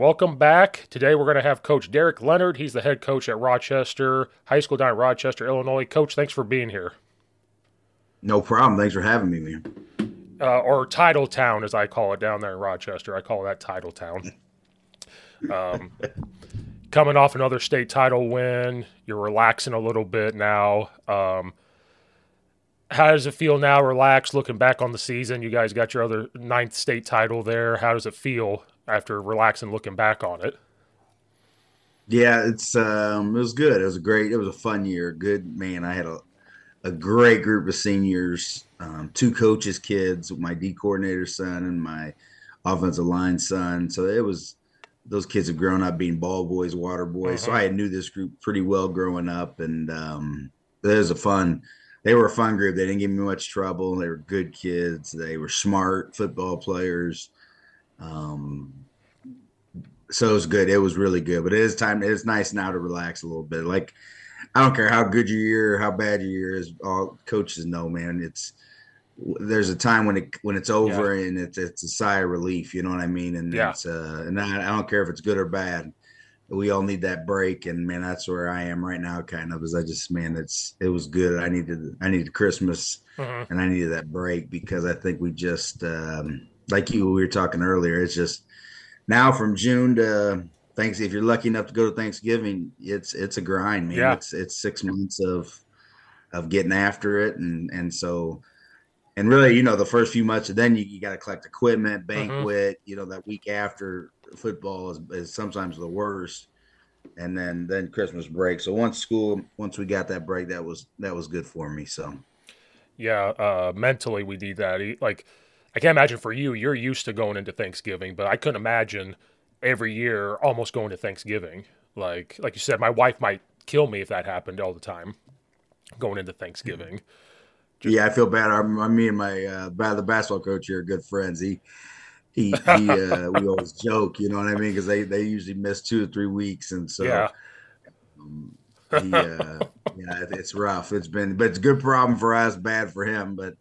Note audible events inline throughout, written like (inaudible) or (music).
Welcome back. Today we're going to have Coach Derek Leonard. He's the head coach at Rochester High School down in Rochester, Illinois. Coach, thanks for being here. No problem. Thanks for having me, man. Uh, or Title Town, as I call it down there in Rochester. I call that Title Town. Um, (laughs) coming off another state title win, you're relaxing a little bit now. Um, how does it feel now, relaxed, looking back on the season? You guys got your other ninth state title there. How does it feel after relaxing, looking back on it? Yeah, it's um, it was good. It was a great. It was a fun year. Good man. I had a a great group of seniors, um, two coaches' kids, my D coordinator son and my offensive line son. So it was those kids have grown up being ball boys, water boys. So I knew this group pretty well growing up, and um, it was a fun. They were a fun group. They didn't give me much trouble. They were good kids. They were smart football players. Um, so it was good. It was really good. But it is time. It's nice now to relax a little bit. Like I don't care how good your year, how bad your year is. All coaches know, man. It's there's a time when it when it's over and it's it's a sigh of relief. You know what I mean? And Yeah. it's uh, and I, I don't care if it's good or bad. We all need that break, and man, that's where I am right now. Kind of, is I just man, it's it was good. I needed I needed Christmas, Mhm. and I needed that break because I think we just um, like you we were talking earlier. It's just now from June to thanks. If you're lucky enough to go to Thanksgiving, it's it's a grind, man. Yeah. It's it's six months of of getting after it, and and so and really, you know, the first few months, then you, you got to collect equipment, banquet. You know, that week after football is, is sometimes the worst, and then then Christmas break. So once school, once we got that break, that was that was good for me. So Yeah, uh, mentally we need that. Like, I can't imagine for you, you're used to going into Thanksgiving, but I couldn't imagine every year almost going to Thanksgiving. Like, like you said, my wife might kill me if that happened all the time, going into Thanksgiving. yeah, I feel bad. I, I me and my uh, the basketball coach here are good friends. He he (laughs) he. Uh, we always joke, you know what I mean? Because they they usually miss two or three weeks, and so yeah, um, he, uh, yeah, it's rough. It's been, but it's a good problem for us, bad for him. But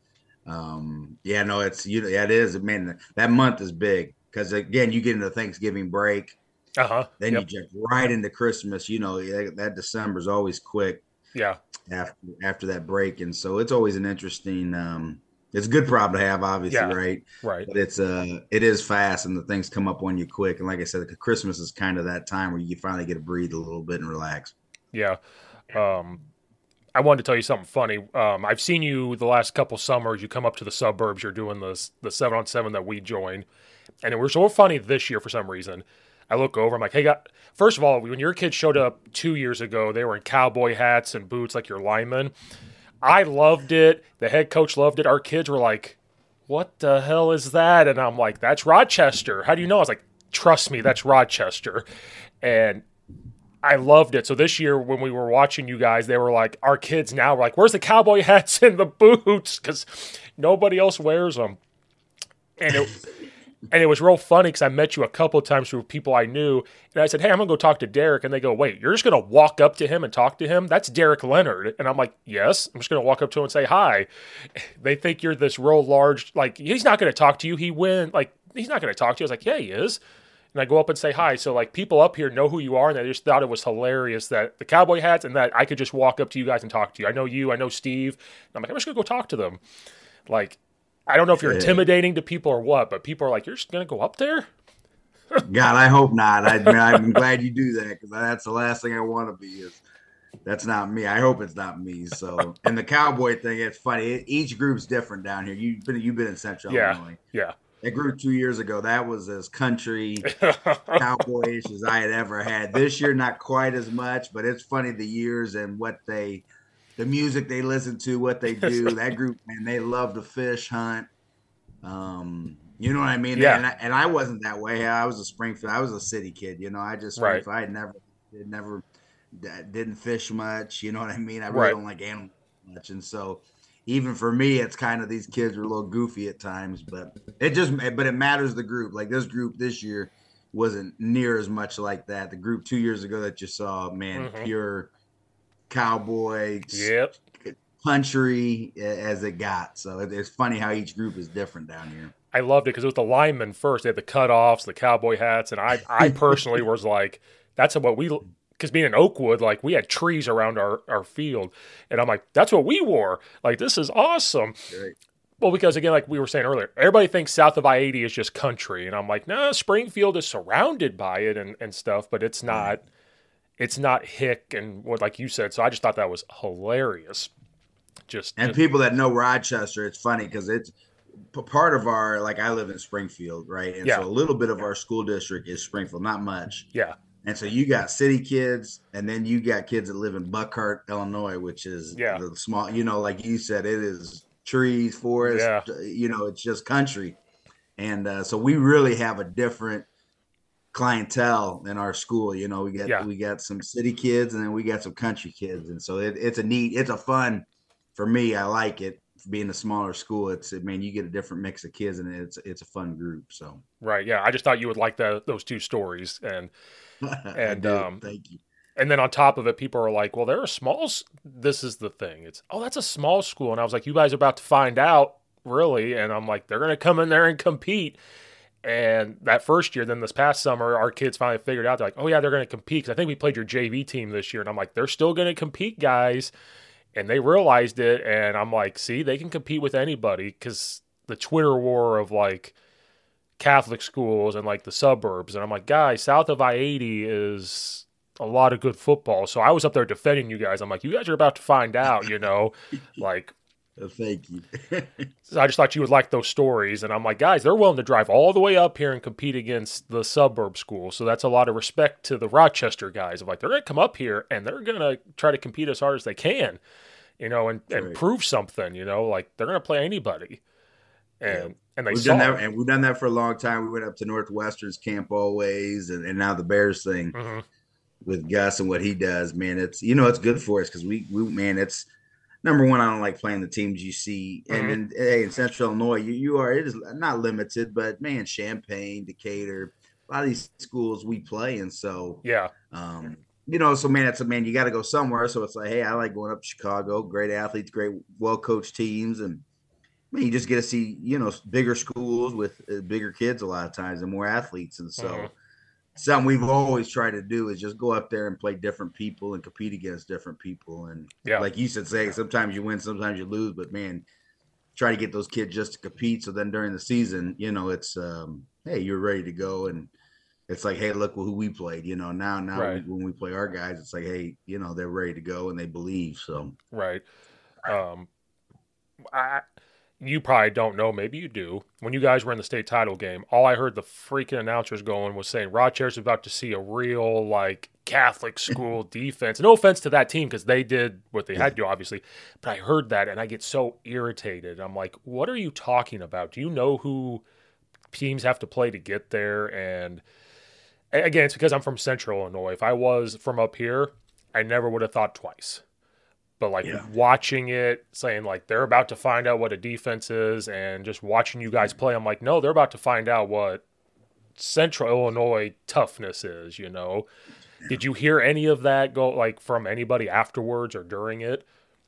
um, yeah, no, it's you. Yeah, it is. Man, that month is big because again, you get into Thanksgiving break, uh huh. then Yep. you jump right into Christmas. You know, that, that December is always quick Yeah, after after that break, and so it's always an interesting. Um, it's a good problem to have, obviously, Yeah. right? right. But it's uh, it is fast, and the things come up on you quick. And like I said, Christmas is kind of that time where you finally get to breathe a little bit and relax. Yeah. Um, I wanted to tell you something funny. Um, I've seen you the last couple summers. You come up to the suburbs. You're doing the the seven on seven that we joined, and it was so funny this year for some reason. I look over. I'm like, hey, got, first of all, when your kids showed up two years ago, they were in cowboy hats and boots like your linemen. I loved it. The head coach loved it. Our kids were like, what the hell is that? And I'm like, that's Rochester. How do you know? I was like, trust me, that's Rochester. And I loved it. So this year when we were watching you guys, they were like, our kids now were like, where's the cowboy (laughs) hats and the boots? Because nobody else wears them. And it, (laughs) and it was real funny because I met you a couple times through people I knew, and I said, "Hey, I'm gonna go talk to Derek," and they go, "Wait, you're just gonna walk up to him and talk to him? That's Derek Leonard." And I'm like, "Yes, I'm just gonna walk up to him and say hi." (laughs) They think you're this real large, like he's not gonna talk to you. He went, like he's not gonna talk to you. I was like, "Yeah, he is." And I go up and say hi. So like people up here know who you are, and they just thought it was hilarious that the cowboy hats and that I could just walk up to you guys and talk to you. I know you, I know Steve. I'm like, I'm just gonna go talk to them. Like I don't know if you're intimidating to people or what, but people are like, "You're just gonna go up there." (laughs) God, I hope not. I, I'm glad you do that because that's the last thing I want to be. Is that's not me. I hope it's not me. So, and the cowboy thing, it's funny. Each group's different down here. You've been you've been in Central yeah, Illinois. Yeah. That group two years ago, that was as country (laughs) cowboyish as I had ever had. This year, not quite as much, but it's funny the years and what they the music they listen to, what they do. (laughs) that group, man, they love to fish, hunt. Um, you know what I mean? Yeah. And I, and I wasn't that way. I was a Springfield. I was a city kid. You know, I just right. I never, never, didn't fish much. You know what I mean? I really right. don't like animals much, and so even for me, it's kind of these kids are a little goofy at times, but it just but it matters the group. Like this group this year wasn't near as much like that. The group two years ago that you saw, man, mm-hmm. pure cowboy, yep, country as it got. So it's funny how each group is different down here. I loved it because it was the linemen first. They had the cutoffs, the cowboy hats, and I, I (laughs) personally was like, that's what we. Because being in Oakwood, like we had trees around our, our field, and I'm like, that's what we wore. Like this is awesome. Right. Well, because again, like we were saying earlier, everybody thinks south of I eighty is just country, and I'm like, no, nah, Springfield is surrounded by it and, and stuff, but it's not. It's not hick and what like you said. So I just thought that was hilarious. Just and just, people that know Rochester, it's funny because it's part of our like I live in Springfield, right? And yeah. so a little bit of our school district is Springfield, not much. Yeah. And so you got city kids, and then you got kids that live in Buckhart, Illinois, which is yeah. the small. You know, like you said, it is trees, forest. Yeah. You know, it's just country, and uh, so we really have a different clientele in our school. You know, we got yeah. we got some city kids and then we got some country kids, and so it, it's a neat, it's a fun for me. I like it being a smaller school. It's I mean, you get a different mix of kids, and it's it's a fun group. So right, yeah. I just thought you would like the, those two stories, and (laughs) and um, thank you. And then on top of it, people are like, "Well, they're a small." This is the thing. It's oh, that's a small school, and I was like, "You guys are about to find out, really." And I'm like, "They're going to come in there and compete." And that first year, then this past summer, our kids finally figured out, they're like, oh, yeah, they're going to compete. Because I think we played your JV team this year. And I'm like, they're still going to compete, guys. And they realized it. And I'm like, see, they can compete with anybody. Because the Twitter war of like Catholic schools and like the suburbs. And I'm like, guys, south of I 80 is a lot of good football. So I was up there defending you guys. I'm like, you guys are about to find out, you know, (laughs) like oh, Thank you. (laughs) so I just thought you would like those stories. And I'm like, guys, they're willing to drive all the way up here and compete against the suburb school. So that's a lot of respect to the Rochester guys. Of like, they're going to come up here and they're going to try to compete as hard as they can, you know, and, and prove something, you know, like they're going to play anybody. And, yeah. And they we've done that, and we've done that for a long time. We went up to Northwestern's camp always, and, and now the Bears thing mm-hmm. with Gus and what he does, man, it's, you know, it's good for us because we, we, man, it's, number one, I don't like playing the teams you see. And Mm-hmm. in, hey, in Central Illinois, you, you are it is not limited, but man, Champaign, Decatur, a lot of these schools we play, and so yeah, um, you know, so man, it's a man, you got to go somewhere. So it's like, hey, I like going up to Chicago, great athletes, great, well coached teams, and man, you just get to see you know bigger schools with uh, bigger kids a lot of times and more athletes, and so. Mhm. Something we've always tried to do is just go up there and play different people and compete against different people. And Yeah. like you said, say sometimes you win, sometimes you lose, but man, try to get those kids just to compete. So then during the season, you know, it's um, hey, you're ready to go and it's like, hey, look who we played. You know, now now Right. we, when we play our guys, it's like, hey, you know, they're ready to go and they believe. So Right. Um, I, you probably don't know. Maybe you do. When you guys were in the state title game, all I heard the freaking announcers going was saying Rochester's about to see a real like Catholic school (laughs) defense. No offense to that team because they did what they had to, do, obviously. But I heard that and I get so irritated. I'm like, what are you talking about? Do you know who teams have to play to get there? And again, it's because I'm from Central Illinois. If I was from up here, I never would have thought twice but like Yeah. watching it saying like they're about to find out what a defense is and just watching you guys play i'm like no they're about to find out what central illinois toughness is you know did you hear any of that go like from anybody afterwards or during it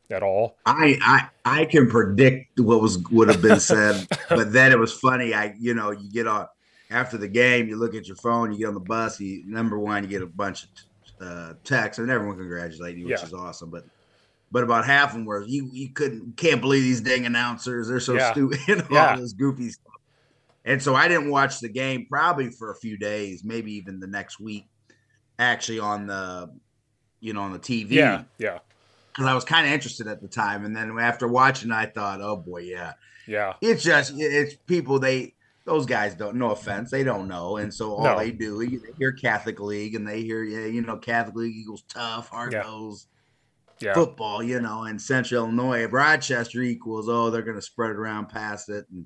at all I I I can predict what was would have been said, (laughs) but then it was funny. I you know you get on after the game, you look at your phone, you get on the bus. You number one, you get a bunch of uh, texts, and everyone congratulate you, which Yeah. is awesome. But but about half of them were you you couldn't can't believe these dang announcers. They're so Yeah. stupid. (laughs) Yeah. all this goofy stuff. And so I didn't watch the game probably for a few days, maybe even the next week. Actually, on the you know on the TV yeah yeah because I was kind of interested at the time. And then after watching, I thought, oh boy, yeah, yeah it's just it's people they those guys don't. No offense, they don't know, and so all No. they do they hear Catholic League and they hear yeah, you know, Catholic League eagles tough, hard Yeah. Yeah football, you know, in Central Illinois, Rochester equals oh they're going to spread it around, past it, and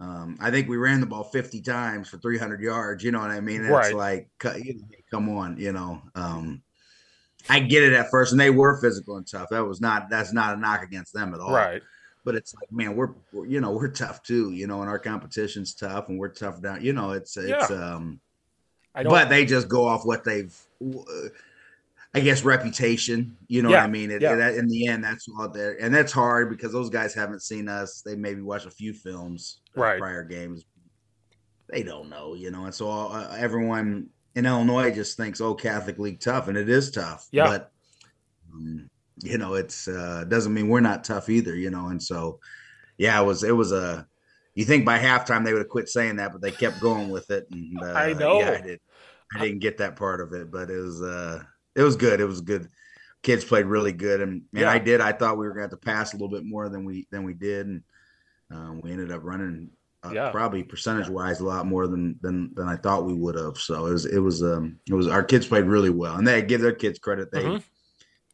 um, I think we ran the ball 50 times for 300 yards. You know what I mean? It's Right. like, you know, come on, you know. Um, I get it at first, and they were physical and tough. That was not that's not a knock against them at all. right But it's like, man, we're, we're you know we're tough too, you know, and our competition's tough, and we're tough down. You know, it's it's um, i don't but they just go off what they've. Uh, I guess reputation, you know Yeah, what I mean. It, yeah. that- in the end, that's all there, and that's hard because those guys haven't seen us. They maybe watch a few films, Right. prior games. They don't know, you know, and so all, uh, everyone in Illinois just thinks, "Oh, Catholic League tough," and it is tough. Yeah. but um, you know, it's uh, doesn't mean we're not tough either, you know. And so, yeah, it was it was a. You think by halftime they would have quit saying that, but they kept going with it. And uh, I know. Yeah, I did. I didn't get that part of it, but it was uh, it was good. It was good. Kids played really good, and man, Yeah. I did. I thought we were going to have to pass a little bit more than we than we did, and um, we ended up running uh, Yeah. probably percentage wise a lot more than than than I thought we would have. So it was it was um it was our kids played really well, and they give their kids credit. They Mhm.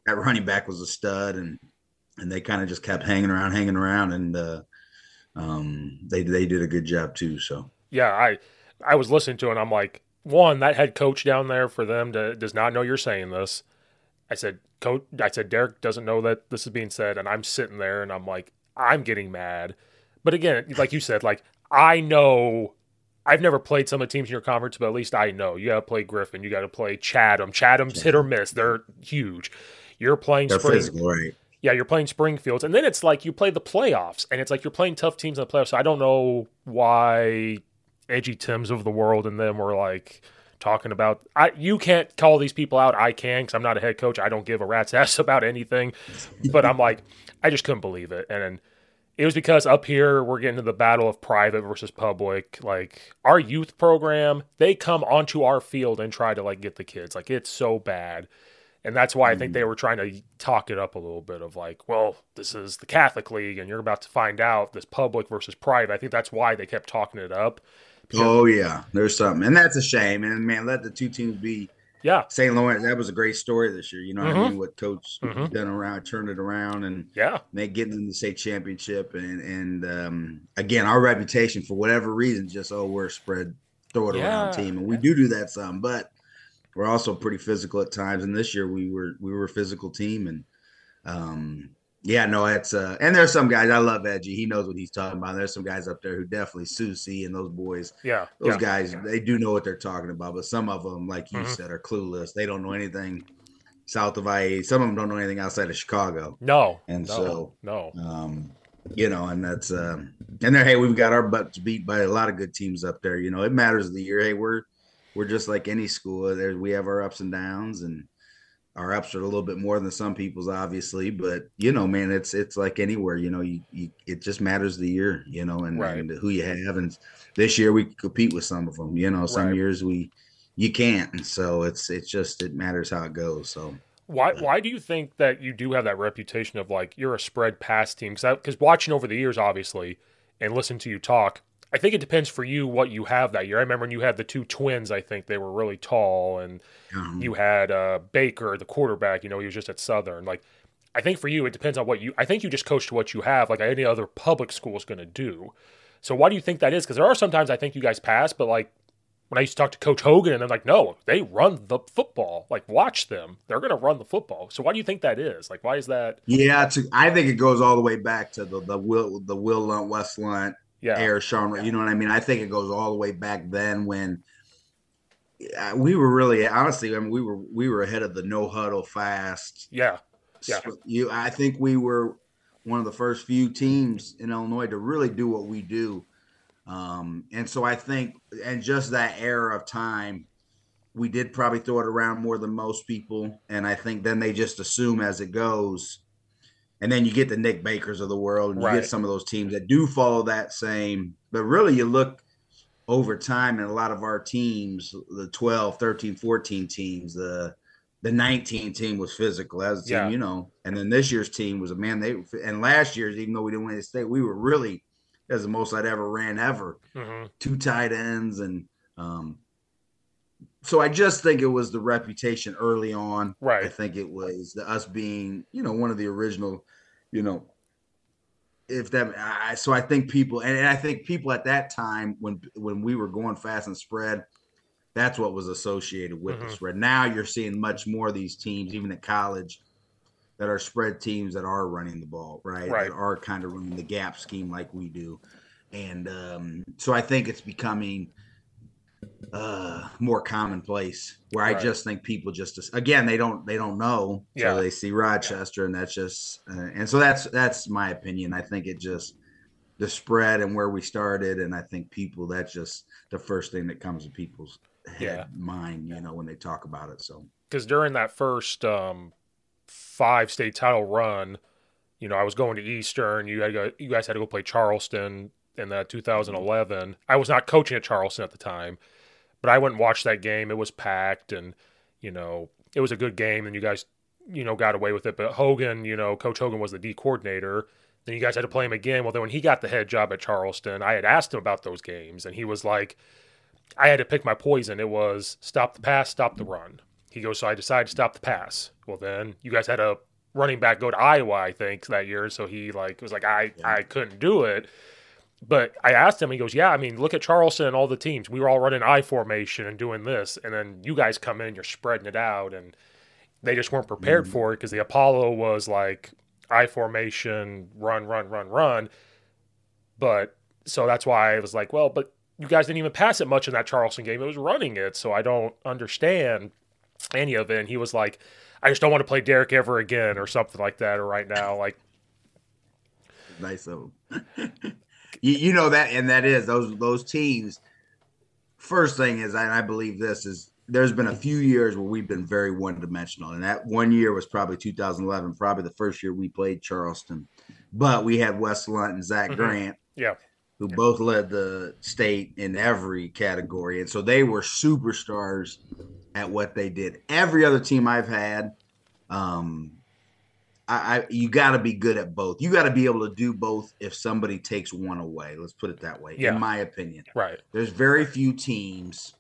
that running back was a stud, and and they kind of just kept hanging around, hanging around, and uh, um they they did a good job too. So yeah i i was listening to it and i'm like one that head coach down there for them to, does not know you're saying this. I said coach i said derek doesn't know that this is being said and i'm sitting there and i'm like i'm getting mad. But again like you said like i know i've never played some of the teams in your conference but at least i know. You got to play griffin you got to play chatham. Chatham's hit or miss. They're huge. You're playing they're spring physical, right? yeah, you're playing Springfields, and then it's like you play the playoffs, and it's like you're playing tough teams in the playoffs. So I don't know why edgy Tims of the world and them were like talking about. I you can't call these people out. I can because I'm not a head coach. I don't give a rat's (laughs) ass about anything. But I'm like, I just couldn't believe it, and it was because up here we're getting to the battle of private versus public. Like our youth program, they come onto our field and try to like get the kids. Like it's so bad. And that's why I think they mm. were trying to talk it up a little bit of like, well, this is the Catholic League and you're about to find out this public versus private. I think that's why they kept talking it up. Oh yeah, there's something, and that's a shame. And man, let the two teams be Yeah. St. Lawrence. That was a great story this year. You know what Mhm. I mean? What coach Mhm. done around, turned it around, and Yeah. they getting in the state championship. And and um, again, our reputation for whatever reason, just oh, we're spread, throw it around team, and we do do that some, but we're also pretty physical at times. And this year we were we were a physical team, and um, yeah, no, it's uh, and there's some guys I love Edgy. He knows what he's talking about. There's some guys up there who definitely Susie and those boys Yeah. those yeah. guys they do know what they're talking about but some of them like you Mhm. said are clueless they don't know anything south of i some of them don't know anything outside of chicago No. And no, so- no. um you know and that's uh, and there hey we've got our butts beat by a lot of good teams up there you know it matters the year hey we're we're just like any school there we have our ups and downs and our ups are a little bit more than some people's obviously but you know man it's it's like anywhere you know you, you it just matters the year you know and, Right. and who you have and this year we compete with some of them you know some Right. years we you can't. And so it's it's just it matters how it goes. So why why do you think that you do have that reputation of like you're a spread pass team? Because because watching over the years, obviously, and listening to you talk, I think it depends for you what you have that year. I remember when you had the two twins. I think they were really tall, and mm-hmm. you had uh, Baker, the quarterback. You know, he was just at Southern. Like, I think for you, it depends on what you. I think you just coach to what you have, like any other public school is going to do. So why do you think that is? Because there are sometimes I think you guys pass, but like when I used to talk to Coach Hogan, and they're like, no, they run the football. Like, watch them; they're going to run the football. So why do you think that is? Like, why is that? Yeah, a, I think it goes all the way back to the the Will the Will Lunt Wes Lunt yeah. Air Sean. Yeah. You know what I mean? I think it goes all the way back then when we were really honestly. I mean, we were we were ahead of the no huddle fast. Yeah, yeah. So you, I think we were one of the first few teams in Illinois to really do what we do. Um, and so I think, and just that era of time, we did probably throw it around more than most people. And I think then they just assume as it goes and then you get the Nick Bakers of the world, and you right. get some of those teams that do follow that same. But really, you look over time, and a lot of our teams, the 12, 13, 14 teams, the the 19 team was physical as a team, yeah. you know. And then this year's team was a man. They and last year's, even though we didn't win the state, we were really as the most I'd ever ran ever. Mm-hmm. Two tight ends and um, so I just think it was the reputation early on. Right. I think it was the, us being, you know, one of the original, you know, if that. I, so I think people, and, and I think people at that time when when we were going fast and spread, that's what was associated with mm-hmm. the spread. Now you're seeing much more of these teams, even at college, that are spread teams that are running the ball, right? Right. That are kind of running the gap scheme like we do, and um, so I think it's becoming uh more commonplace where right. i just think people just again they don't they don't know yeah. so they see rochester and that's just uh, and so that's that's my opinion i think it just the spread and where we started and i think people that's just the first thing that comes to people's head yeah. mind you know when they talk about it so because during that first um five state title run you know i was going to eastern you had to go, you guys had to go play charleston in that 2011 i was not coaching at charleston at the time but I went and watched that game. It was packed, and you know, it was a good game, and you guys, you know, got away with it. But Hogan, you know, Coach Hogan was the D coordinator. Then you guys had to play him again. Well, then when he got the head job at Charleston, I had asked him about those games, and he was like, I had to pick my poison. It was stop the pass, stop the run. He goes, so I decided to stop the pass. Well, then you guys had a running back go to Iowa, I think, that year. So he like was like, I yeah. I couldn't do it. But I asked him, he goes, Yeah, I mean, look at Charleston and all the teams. We were all running I formation and doing this. And then you guys come in, you're spreading it out. And they just weren't prepared mm for it because the Apollo was like I formation, run, run, run, run. But so that's why I was like, Well, but you guys didn't even pass it much in that Charleston game. It was running it. So I don't understand any of it. And he was like, I just don't want to play Derek ever again or something like that. Or right now, like, nice of him. (laughs) you, you know that, and that is those those teams. First thing is, and I believe this is there's been a few years where we've been very one dimensional, and that one year was probably 2011, probably the first year we played Charleston. But we had Wes Lunt and Zach mm-hmm. Grant, yeah, who yeah. both led the state in every category, and so they were superstars at what they did. Every other team I've had, um, I, I you got to be good at both. You got to be able to do both if somebody takes one away. Let's put it that way. Yeah. In my opinion, right? There's very few teams.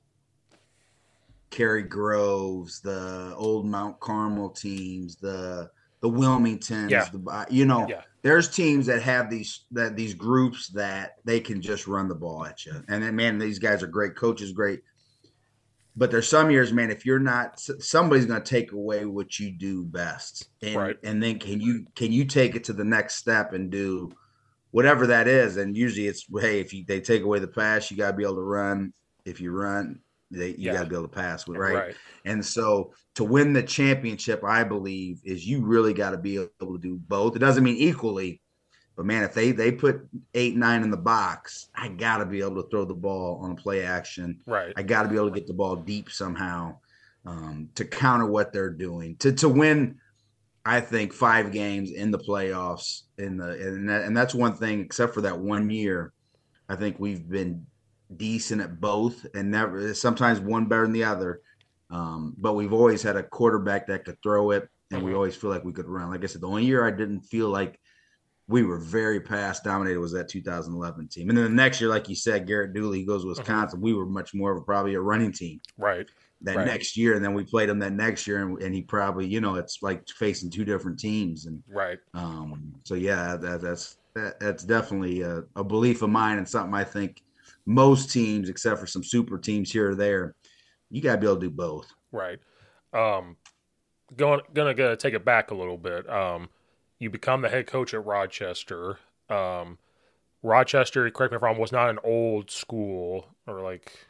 Cary-Groves, the old Mount Carmel teams, the the Wilmingtons, yeah. the uh, you know, yeah. there's teams that have these that these groups that they can just run the ball at you. And then man, these guys are great coaches, great but there's some years, man, if you're not, somebody's going to take away what you do best, and right. and then can you can you take it to the next step and do whatever that is? And usually it's hey, if you, they take away the pass, you got to be able to run. If you run, they, you yeah. got to be able to pass with right? right. And so to win the championship, I believe is you really got to be able to do both. It doesn't mean equally, but man, if they they put eight nine in the box, I got to be able to throw the ball on a play action. Right. I got to be able to get the ball deep somehow um, to counter what they're doing to to win. I think five games in the playoffs in the and that, and that's one thing. Except for that one year, I think we've been decent at both, and never sometimes one better than the other. Um, but we've always had a quarterback that could throw it, and mm-hmm. we always feel like we could run. Like I said, the only year I didn't feel like we were very pass dominated was that 2011 team. And then the next year, like you said, Garret Dooley he goes to mm-hmm. Wisconsin. Mm-hmm. We were much more of a, probably a running team. Right. That right. next year, and then we played him that next year, and, and, he probably, you know, it's like facing two different teams, and right. Um. So yeah, that, that's that, that's definitely a, a belief of mine, and something I think most teams, except for some super teams here or there, you got to be able to do both. Right. Um. Going gonna, gonna take it back a little bit. Um you become the head coach at Rochester. Um, Rochester, correct me if I'm wrong, was not an old school or like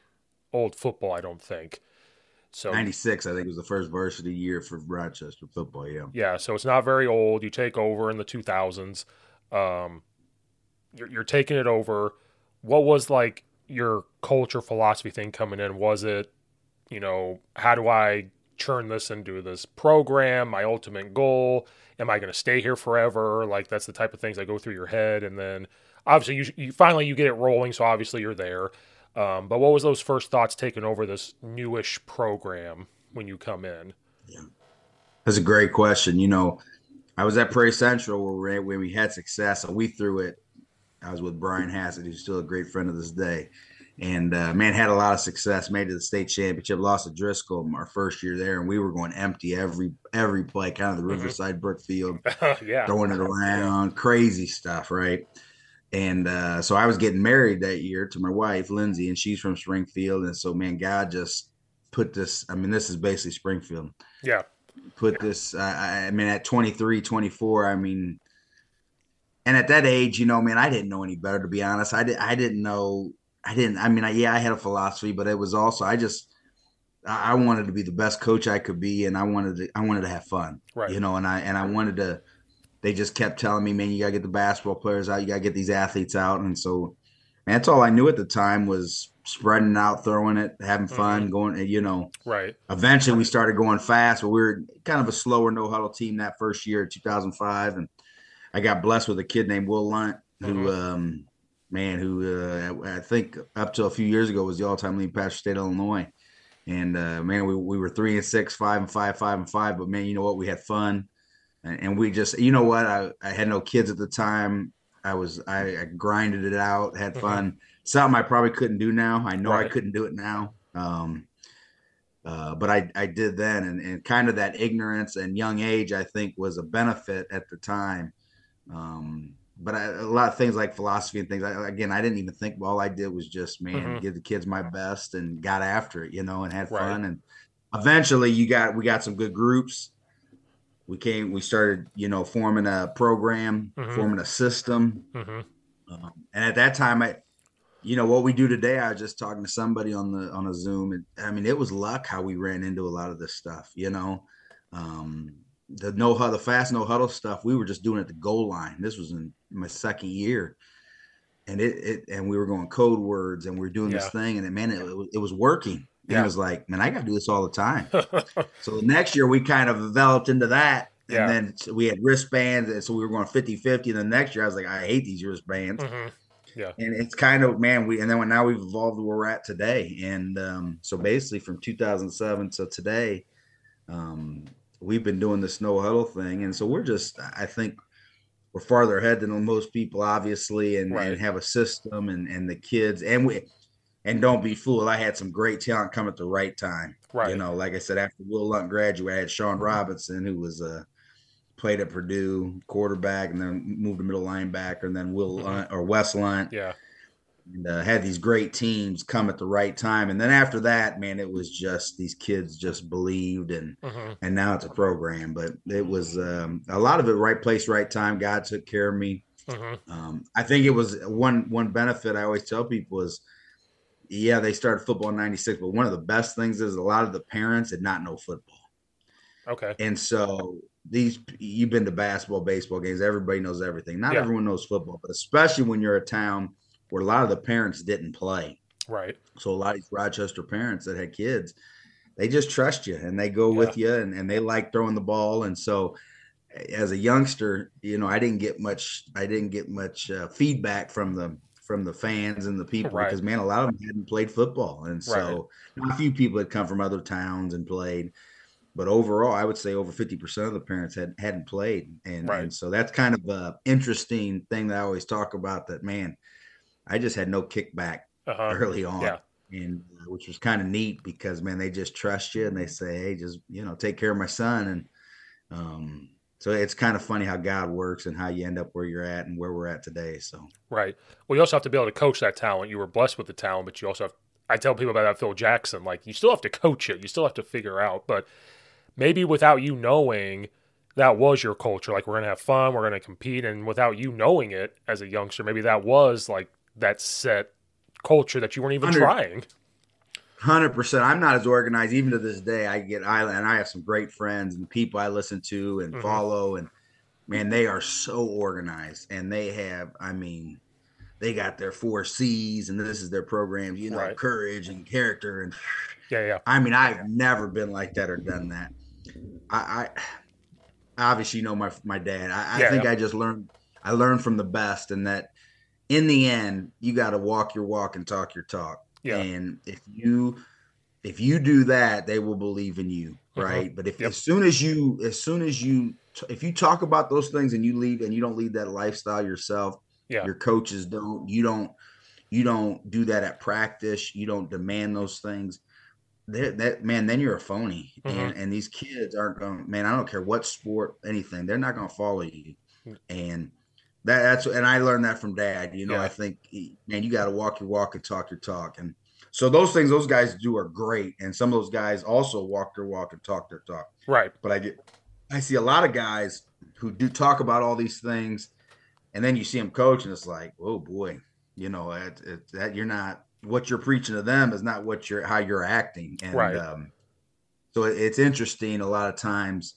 old football. I don't think. So '96, I think, was the first varsity year for Rochester football. Yeah. Yeah, so it's not very old. You take over in the 2000s. Um, you're, you're taking it over. What was like your culture philosophy thing coming in? Was it, you know, how do I turn this into this program? My ultimate goal am I going to stay here forever? Like that's the type of things that go through your head. And then obviously you, you finally you get it rolling, so obviously you're there. Um, but what was those first thoughts taking over this newish program when you come in? Yeah, that's a great question. You know, I was at Prairie Central where we, had success, and we threw it. I was with Brian Hassett, who's still a great friend of this day and uh, man had a lot of success. Made it to the state championship lost to driscoll our first year there and we were going empty every every play kind of the mm-hmm. riverside brookfield (laughs) yeah. throwing it around crazy stuff right? And uh, so i was getting married that year to my wife lindsay and she's from springfield and so man god just put this i mean this is basically springfield. Yeah. Put this uh, i mean at 23 24 i mean and at that age, you know, man, I didn't know any better to be honest. I did I didn't know I didn't. I mean, I, yeah, I had a philosophy, but it was also I just I wanted to be the best coach I could be, and I wanted to I wanted to have fun, right? You know, and I and I wanted to. They just kept telling me, man, you gotta get the basketball players out, you gotta get these athletes out, and so man, that's all I knew at the time was spreading out, throwing it, having fun, mm-hmm. going, you know. Right. Eventually, we started going fast, but we were kind of a slower no huddle team that first year, 2005, and I got blessed with a kid named Will Lunt who. Mm-hmm. um man who uh, I think up to a few years ago was the all-time leading passer state Illinois. And uh, man, we, we were three and six, five and five, five and five. But man, you know what? We had fun, and, and we just, you know what? I, I had no kids at the time. I was I, I grinded it out, had mm-hmm. fun. Mm-hmm. Something I probably couldn't do now. I know right. I couldn't do it now. Um, uh, but I, I did then, and, and kind of that ignorance and young age, I think, was a benefit at the time. Um, but I, a lot of things like philosophy and things. I, again, I didn't even think. All I did was just man, mm-hmm. give the kids my best and got after it, you know, and had right. fun. And eventually, you got we got some good groups. We came, we started, you know, forming a program, mm-hmm. forming a system. Mm-hmm. Um, and at that time, I, you know, what we do today. I was just talking to somebody on the on a Zoom, and I mean, it was luck how we ran into a lot of this stuff, you know. Um, the no huddle, the fast no huddle stuff, we were just doing it at the goal line. This was in my second year, and it, it and we were going code words and we are doing yeah. this thing, and it, man, it, it was working. And yeah. it was like, man, I got to do this all the time. (laughs) so the next year we kind of developed into that. And yeah. then we had wristbands. And so we were going 50 50. And then next year I was like, I hate these wristbands. Mm-hmm. Yeah. And it's kind of, man, we, and then now we've evolved where we're at today. And um, so basically from 2007 to today, um, we've been doing the snow huddle thing, and so we're just I think we're farther ahead than most people, obviously, and, right. and have a system and and the kids and we and don't be fooled. I had some great talent come at the right time. Right. You know, like I said, after Will Lunt graduated, I had Sean Robinson, who was a uh, played at Purdue quarterback, and then moved to middle linebacker, and then Will mm-hmm. Lunt, or Wes Lunt. Yeah and uh, had these great teams come at the right time. And then after that, man, it was just these kids just believed, and mm-hmm. and now it's a program. But it was um, a lot of it right place, right time. God took care of me. Mm-hmm. Um, I think it was one one benefit I always tell people is, yeah, they started football in '96, but one of the best things is a lot of the parents did not know football. Okay, and so these you've been to basketball, baseball games. Everybody knows everything. Not yeah. everyone knows football, but especially when you're a town where a lot of the parents didn't play. Right. So a lot of these Rochester parents that had kids, they just trust you and they go yeah. with you and, and they like throwing the ball. And so as a youngster, you know, I didn't get much, I didn't get much uh, feedback from the, from the fans and the people Right. because man, a lot of them hadn't played football, and so a few people had come from other towns and played. But overall, I would say over fifty percent of the parents had hadn't played, and, Right. and so that's kind of a interesting thing that I always talk about. That man, I just had no kickback Uh-huh. early on, Yeah. and uh, which was kind of neat because man, they just trust you and they say, hey, just you know, take care of my son, and um, so it's kind of funny how God works and how you end up where you're at and where we're at today. So Right. Well, you also have to be able to coach that talent. You were blessed with the talent, but you also have. I tell people about that Phil Jackson. Like you still have to coach it. You still have to figure out. But maybe without you knowing that was your culture. Like we're gonna have fun. We're gonna compete, and without you knowing it as a youngster, maybe that was like that set culture that you weren't even Hundred- trying. Hundred percent. I'm not as organized even to this day. I get I and I have some great friends and people I listen to and Mhm. follow, and man, they are so organized, and they have. I mean, they got their four C's, and this is their program. You know, Right. courage and character, and Yeah, yeah, I mean, I've never been like that or done that. I, I obviously you know my my dad. I, I Yeah, think yeah. I just learned. I learned from the best, and that in the end, you got to walk your walk and talk your talk. Yeah. And if you if you do that, they will believe in you, Mhm. right? But if Yep. as soon as you as soon as you if you talk about those things and you lead and you don't lead that lifestyle yourself, yeah, your coaches don't you don't you don't do that at practice you don't demand those things that, that man then you're a phony Mm-hmm. and, and these kids aren't going man i don't care what sport anything they're not going to follow you Mm. and that, that's and i learned that from dad you know Yeah. i think man you got to walk your walk and talk your talk and so those things those guys do are great and some of those guys also walk their walk and talk their talk right. but I get I see a lot of guys who do talk about all these things, and then you see them coach, and it's like, oh boy, you know, it, it, that you're not what you're preaching to them is not what you're how you're acting, and Right. um, so it, it's interesting a lot of times.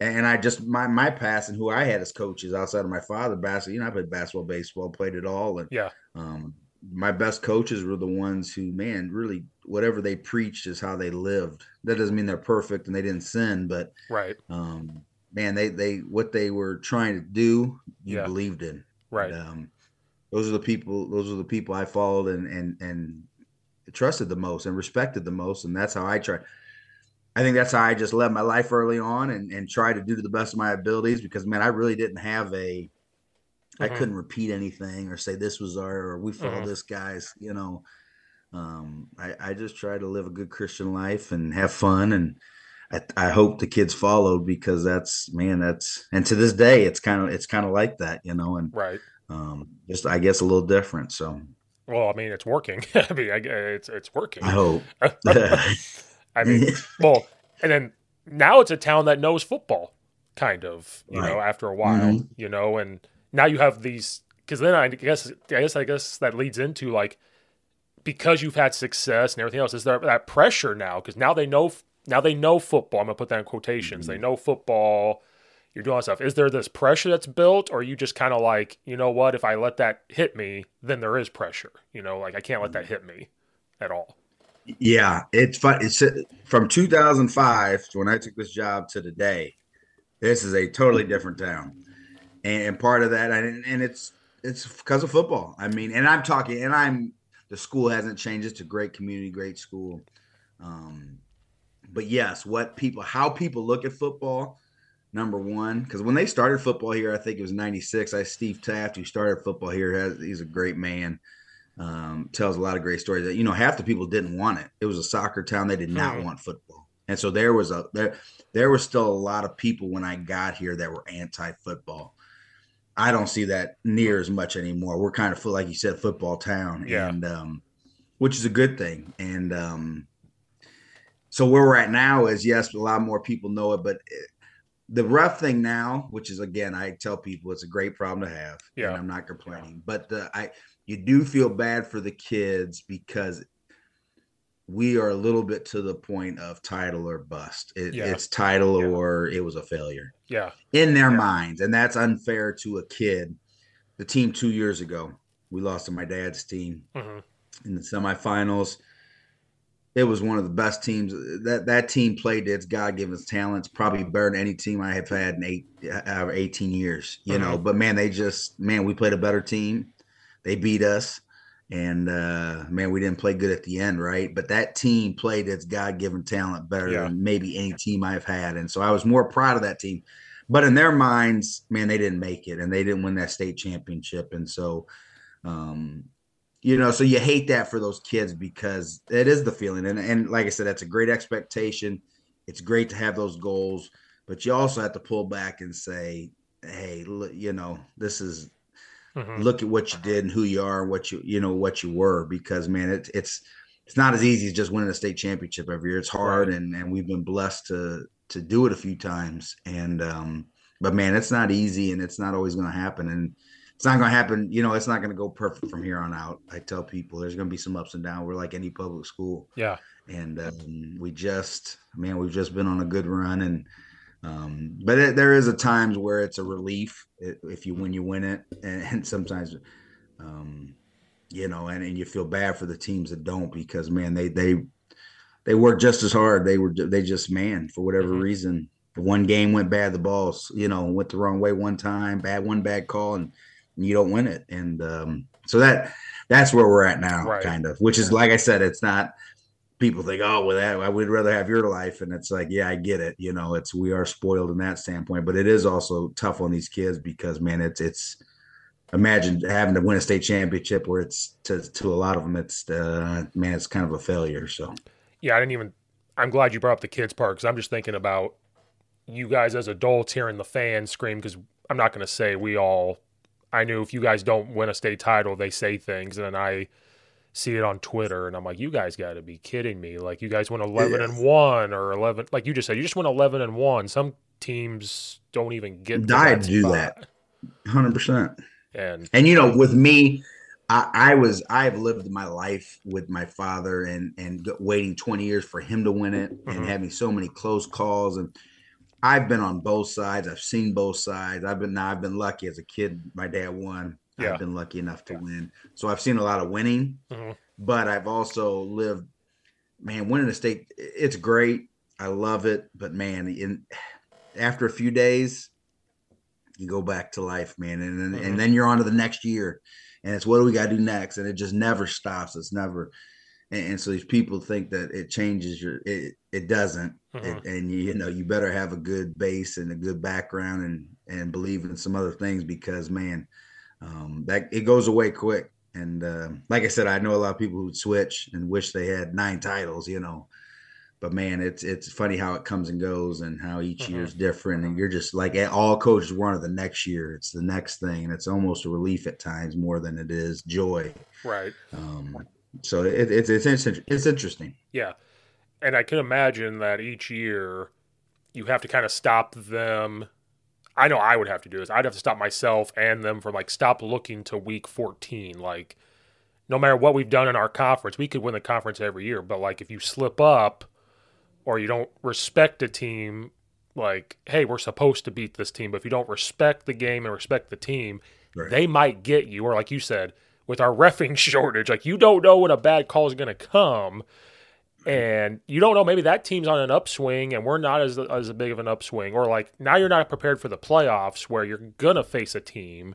And I just my my past and who I had as coaches outside of my father, basketball. You know, I played basketball, baseball, played it all, and Yeah. um, my best coaches were the ones who, man, really whatever they preached is how they lived. That doesn't mean they're perfect and they didn't sin, but Right. um, man, they they what they were trying to do, you Yeah. believed in. Right. And, um, those are the people. Those are the people I followed and and and trusted the most and respected the most, and that's how I try. I think that's how I just led my life early on and and try to do to the best of my abilities because man, I really didn't have a. I Mhm. couldn't repeat anything or say this was our or we follow Mhm. this guy's. You know, um, I I just try to live a good Christian life and have fun and. I, I hope the kids followed because that's man that's and to this day it's kind of it's kind of like that you know and Right. um just i guess a little different so Well, I mean, it's working. (laughs) I mean, I, it's it's working. i hope (laughs) (laughs) I mean, (laughs) well, and then now it's a town that knows football, kind of. You know, after a while, Mhm. you know, and now you have these because then I guess I guess I guess that leads into like because you've had success and everything else. Is there that pressure now? Because now they know now they know football. I'm gonna put that in quotations. Mm-hmm. They know football. You're doing stuff. Is there this pressure that's built, or are you just kind of like, you know what? If I let that hit me, then there is pressure. You know, like I can't let that hit me at all. Yeah it's fun. It's uh, from 2005 when i took this job to today this is a totally different town. And, part of that and, and it's it's because of football. I mean and i'm talking and i'm the school hasn't changed. It's a great community great school. Um but yes what people how people look at football number one because when they started football here i think it was 96 i steve taft who started football here has he's a great man um, tells a lot of great stories that you know half the people didn't want it. It was a soccer town. They did not Hmm. want football. And so there was a there there was still a lot of people when i got here that were anti-football. I don't see that near as much anymore. We're kind of like you said football town. Yeah. and um which is a good thing. And um so where we're at now is yes a lot more people know it but it, the rough thing now which is again i tell people it's a great problem to have Yeah. and i'm not complaining but the, i you do feel bad for the kids because we are a little bit to the point of title or bust it, Yeah. it's title Yeah. or it was a failure Yeah. in their Yeah. minds and that's unfair to a kid the team two years ago we lost to my dad's team hmm in the semifinals. It was one of the best teams that that team played its God given talents, probably better than any team I have had in eight of 18 years, you know. But man, they just man, we played a better team. They beat us and uh, man, we didn't play good at the end, right? But that team played its God-given talent better yeah. than maybe any team I've had, and so I was more proud of that team. But in their minds, man, they didn't make it, and they didn't win that state championship, and so, um, you know, so you hate that for those kids because it is the feeling, and and like I said, that's a great expectation. It's great to have those goals, but you also have to pull back and say, hey, you know, this is mm-hmm. look at what you did and who you are and what you you know what you were because man it, it's it's not as easy as just winning a state championship every year. It's hard right. and and we've been blessed to to do it a few times and um but man it's not easy and it's not always going to happen and it's not going to happen you know it's not going to go perfect from here on out. I tell people there's going to be some ups and downs. We're like any public school. Yeah. And um, we just man we've just been on a good run and um, but it, there is a times where it's a relief if you when you win it, and, (laughs) and sometimes, um, you know, and, and you feel bad for the teams that don't because man, they they they work just as hard. They were they just man for whatever mm-hmm. reason. One game went bad, the balls you know went the wrong way one time, bad one bad call, and, and you don't win it. And um, so that that's where we're at now, right. kind of. Which is like I said, it's not people think, oh, well, that I would rather have your life, and it's like, yeah, I get it. You know, it's we are spoiled in that standpoint, but it is also tough on these kids because man, it's it's imagine having to win a state championship where it's to to a lot of them, it's uh, man, it's kind of a failure. So yeah, I didn't even. I'm glad you brought up the kids part because I'm just thinking about you guys as adults hearing the fans scream because I'm not going to say we all. I knew if you guys don't win a state title, they say things, and I see it on Twitter, and I'm like, you guys got to be kidding me! Like you guys went 11 and one or 11, like you just said, you just went 11 and one. Some teams don't even get died to do that. Hundred percent. And and you know, with me, I, I was I've lived my life with my father and and waiting 20 years for him to win it, mm-hmm. and having so many close calls and. I've been on both sides. I've seen both sides. I've been now. I've been lucky as a kid. My dad won yeah. I've been lucky enough to win. So I've seen a lot of winning, mm-hmm. but I've also lived, man, winning a state, it's great. I love it. But man, in after a few days, you go back to life, man. And then, mm-hmm. and then you're on to the next year. And it's what do we got to do next? And it just never stops. It's never. And, and so these people think that it changes your, it, it doesn't. Mm-hmm. It, and you, you know, you better have a good base and a good background and, and believe in some other things because, man, um, that it goes away quick. And uh, like I said, I know a lot of people who switch and wish they had nine titles, you know. But man, it's it's funny how it comes and goes, and how each mm-hmm. year is different. And you're just like all coaches want it the next year. It's the next thing, and it's almost a relief at times more than it is joy. Right. Um, so it, it's it's it's interesting. Yeah, and I can imagine that each year you have to kind of stop them I know I would have to do this. I'd have to stop myself and them from like stop looking to week 14. Like, no matter what we've done in our conference, we could win the conference every year. But like, if you slip up or you don't respect a team, like, hey, we're supposed to beat this team, but if you don't respect the game and respect the team, right. they might get you. Or like you said, with our (laughs) refing shortage, like you don't know when a bad call is going to come and you don't know maybe that team's on an upswing and we're not as as big of an upswing or like now you're not prepared for the playoffs where you're gonna face a team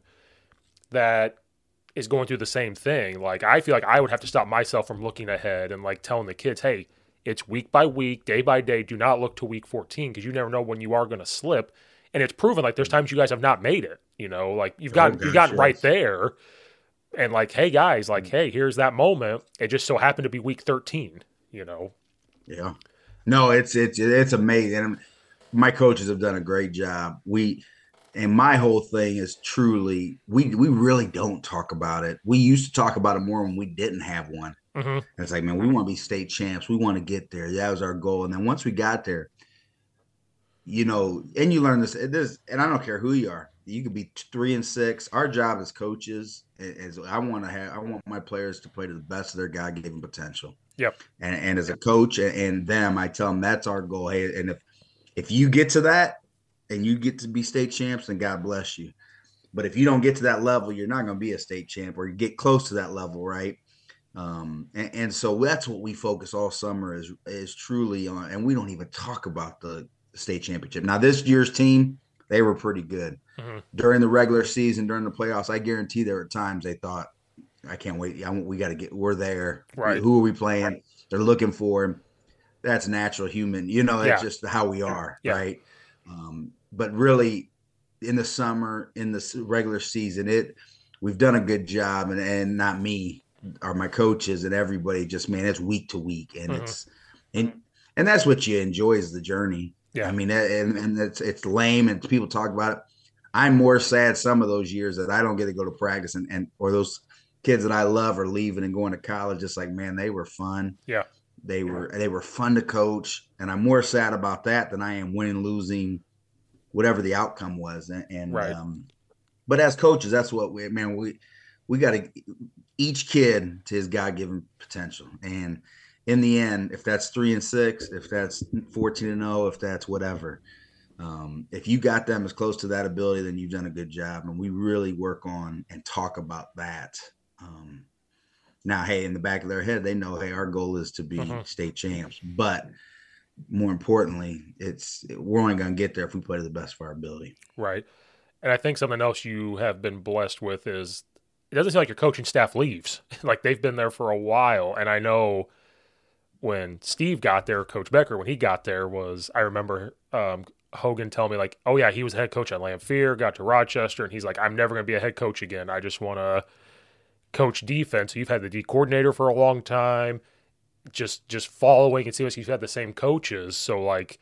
that is going through the same thing. Like i feel like i would have to stop myself from looking ahead and like telling the kids hey it's week by week day by day do not look to week 14 because you never know when you are going to slip. And it's proven like there's times you guys have not made it you know? Like you've oh, got oh, you've gotten right there and like hey guys like mm. hey here's that moment. It just so happened to be week 13 you know. Yeah. No, it's it's it's amazing. My coaches have done a great job. We and my whole thing is truly we we really don't talk about it. We used to talk about it more when we didn't have one. Mm-hmm. It's like, man, we want to be state champs. We want to get there. That was our goal. And then once we got there, you know, and you learn this. This, and I don't care who you are. You could be three and six. Our job as coaches is I want to have. I want my players to play to the best of their God given potential. Yep. And, and as a coach and, and them, I tell them that's our goal. Hey, and if if you get to that and you get to be state champs, then God bless you. But if you don't get to that level, you're not going to be a state champ or you get close to that level, right? Um, and, and, so that's what we focus all summer is is truly on. And we don't even talk about the state championship. Now, this year's team, they were pretty good mm-hmm. during the regular season, during the playoffs. I guarantee there were times they thought I can't wait. I, we got to get. We're there. Right. Who are we playing? They're looking for him. That's natural human. You know, that's Yeah. just how we are, Yeah. right? Um, but really, in the summer, in the regular season, it we've done a good job, and and not me, or my coaches, and everybody. Just man, it's week to week, and Mhm. it's and and that's what you enjoy is the journey. Yeah. I mean, and and it's it's lame, and people talk about it. I'm more sad some of those years that I don't get to go to practice, and and or those kids that I love are leaving and going to college. Just like man, they were fun. Yeah. they were they were fun to coach, and I'm more sad about that than I am winning, losing, whatever the outcome was. And, and Right. um, but as coaches, that's what we man we we got to each kid to his God given potential, and in the end, if that's three and six, if that's fourteen and zero, if that's whatever, um, if you got them as close to that ability, then you've done a good job. And we really work on and talk about that. Um, now, hey, in the back of their head, they know, hey, our goal is to be Mhm. state champs. But more importantly, it's we're only going to get there if we play to the best of our ability. Right. And I think something else you have been blessed with is it doesn't seem like your coaching staff leaves. (laughs) like they've been there for a while. And I know when Steve got there, Coach Becker, when he got there, was I remember um, Hogan telling me, like, oh, yeah, he was head coach at Lanphier, got to Rochester, and he's like, I'm never going to be a head coach again. I just want to coach defense. You've had the D coordinator for a long time, just just following and seeing you've had the same coaches. So, like,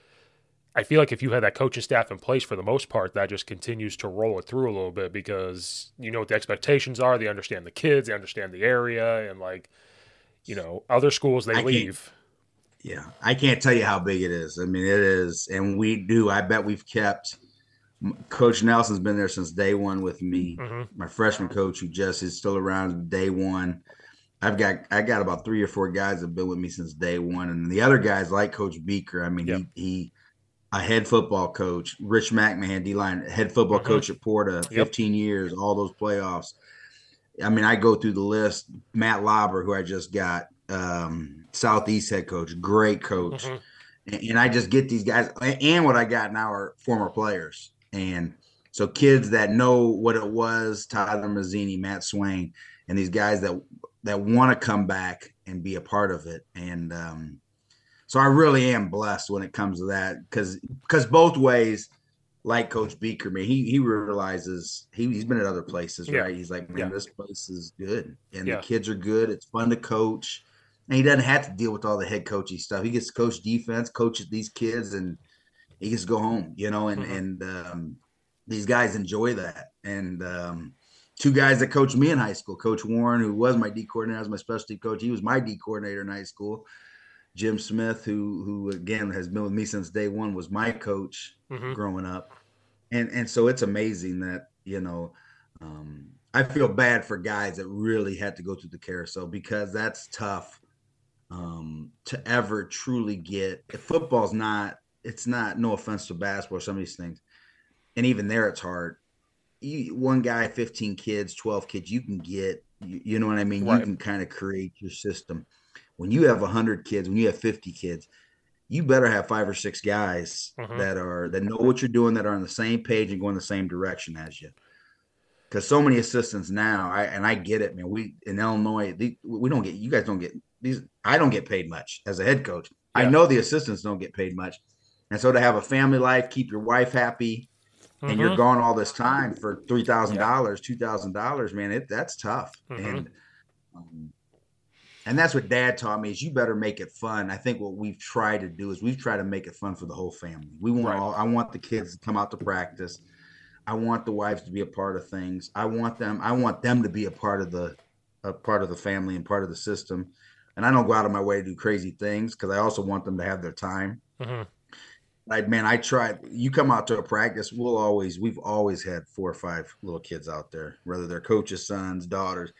I feel like if you had that coaching staff in place for the most part, that just continues to roll it through a little bit because you know what the expectations are. They understand the kids, they understand the area, and like, you know, other schools they I leave. Yeah, I can't tell you how big it is. I mean, it is, and we do. I bet we've kept. Coach Nelson's been there since day one with me. Mhm. My freshman coach, who just is still around day one. I've got I got about three or four guys that have been with me since day one, and the other guys like Coach Beaker. I mean, Yep. he he a head football coach, Rich McMahon, D line head football Mhm. coach at Porta, Yep. 15 years, all those playoffs. I mean, I go through the list. Matt Lauber, who I just got, um, Southeast head coach, great coach. Mhm. And, and I just get these guys, and what I got now are former players. And so kids that know what it was, Tyler Mazzini, Matt Swain, and these guys that that want to come back and be a part of it. And um, so I really am blessed when it comes to that because because both ways, like Coach Beaker, man, he he realizes he, he's been at other places, Yeah. right? He's like, man, Yeah. this place is good, and Yeah. the kids are good. It's fun to coach, and he doesn't have to deal with all the head coachy stuff. He gets to coach defense, coach these kids, and he gets to go home, you know. And Mhm. and um, these guys enjoy that. And um, two guys that coached me in high school, Coach Warren, who was my D coordinator, was my specialty coach. He was my D coordinator in high school. Jim Smith, who who again has been with me since day one, was my coach Mhm. growing up. And and so it's amazing that, you know, um, I feel bad for guys that really had to go through the carousel because that's tough um, to ever truly get. If football's not, it's not. No offense to basketball, or some of these things, and even there, it's hard. You, one guy, fifteen kids, twelve kids, you can get. You, you know what I mean? Right. You can kind of create your system. When you have hundred kids, when you have fifty kids, you better have five or six guys Mhm. that are that know what you're doing, that are on the same page and going the same direction as you. Because so many assistants now, I and I get it, man. We in Illinois, the, we don't get you guys don't get these. I don't get paid much as a head coach. I know the assistants don't get paid much, and so to have a family life, keep your wife happy, and you're Mhm. gone all this time for three thousand dollars, two thousand dollars, man, it that's tough. Mhm. And um, and that's what Dad taught me is you better make it fun. I think what we've tried to do is we've tried to make it fun for the whole family. We want Right. all. I want the kids to come out to practice. I want the wives to be a part of things. I want them. I want them to be a part of the a part of the family and part of the system. And I don't go out of my way to do crazy things because I also want them to have their time. Mhm. Like man, I tried. You come out to a practice, we'll always we've always had four or five little kids out there, whether they're coaches' sons, daughters,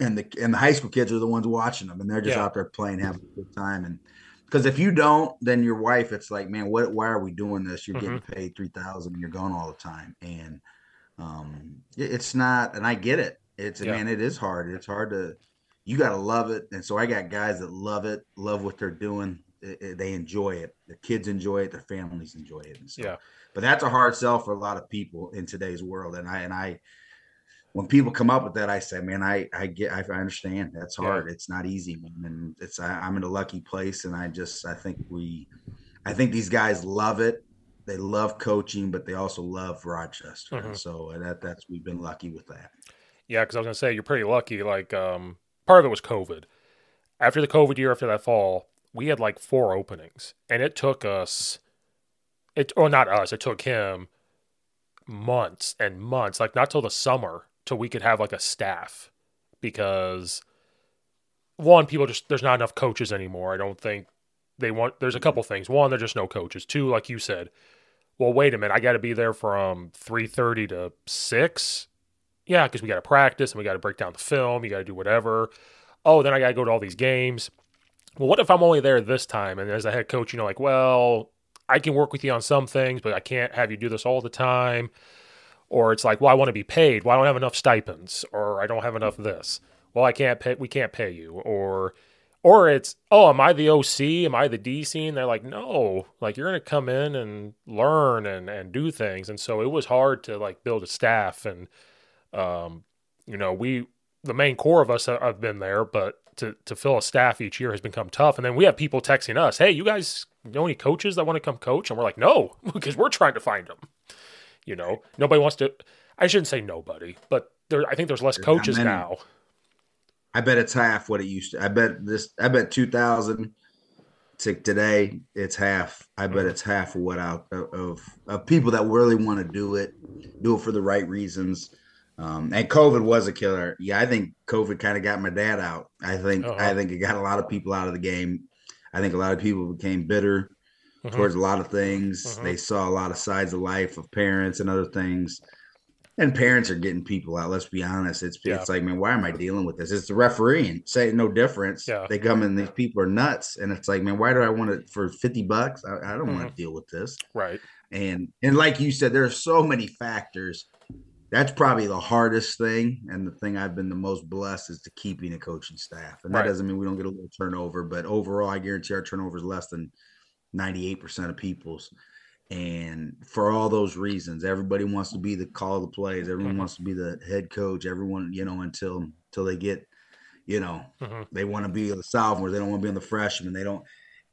and the and the high school kids are the ones watching them, and they're just Yeah. out there playing, having a good time. And because if you don't, then your wife, it's like, man, what? Why are we doing this? You're getting paid three thousand, and you're gone all the time, and um, it- it's not. And I get it. It's Yeah. man, it is hard. It's hard to. You got to love it, and so I got guys that love it, love what they're doing. It- it- they enjoy it. The kids enjoy it. Their families enjoy it. And so, Yeah. but that's a hard sell for a lot of people in today's world. And I and I, when people come up with that, I say, man, I I get, I, understand. That's hard. Yeah. It's not easy, man. and it's I, I'm in a lucky place, and I just I think we, I think these guys love it. They love coaching, but they also love Rochester. Mm-hmm. so that that's we've been lucky with that. Yeah, because I was gonna say you're pretty lucky. Like um, part of it was COVID. After the COVID year, after that fall, we had like four openings, and it took us, it or not us, it took him months and months, like not till the summer, till we could have like a staff, because one, people just there's not enough coaches anymore. I don't think they want. There's a mm-hmm. couple things. One, there's just no coaches. Two, like you said, well, wait a minute, I got to be there from three thirty to six. Yeah, because we got to practice and we got to break down the film. You got to do whatever. Oh, then I got to go to all these games well, what if I'm only there this time? And as a head coach, you know, like, well, I can work with you on some things, but I can't have you do this all the time. Or it's like, well, I want to be paid. Well, I don't have enough stipends, or I don't have enough of this. Well, I can't pay. We can't pay you. Or, or it's, oh, am I the OC? Am I the DC? And they're like, no, like you're to come in and learn and and do things. And so it was hard to like build a staff. And, um, you know, we the main core of us have been there, but to to fill a staff each year has become tough. And then we have people texting us, "Hey, you guys know any coaches that want to come coach?" And we're like, "No," (laughs) because we're trying to find them. You know, nobody wants to. I shouldn't say nobody, but there. I think there's less coaches now. I bet it's half what it used to. I bet this. I bet two thousand to today it's half. I bet mm-hmm. it's half of what out of, of people that really want to do it, do it for the right reasons um, and COVID was a killer. Yeah, I think COVID kind of got my dad out. I think uh-huh. I think it got a lot of people out of the game. I think a lot of people became bitter uh-huh. towards a lot of things. Uh-huh. They saw a lot of sides of life of parents and other things. And parents are getting people out. Let's be honest. It's yeah. it's like, man, why am I dealing with this? It's the referee and say no difference. Yeah. They come in, these people are nuts, and it's like, man, why do I want it for fifty bucks? I, I don't want to mm-hmm. deal with this. Right. And and like you said, there are so many factors that's probably the hardest thing and the thing I've been the most blessed is to keeping a coaching staff. And that right. doesn't mean we don't get a little turnover, but overall I guarantee our turnover is less than 98% of people's. And for all those reasons, everybody wants to be the call of the plays. Everyone mm-hmm. wants to be the head coach. Everyone, you know, until until they get, you know, mm-hmm. they want to be the sophomore. They don't want to be on the freshman. They don't.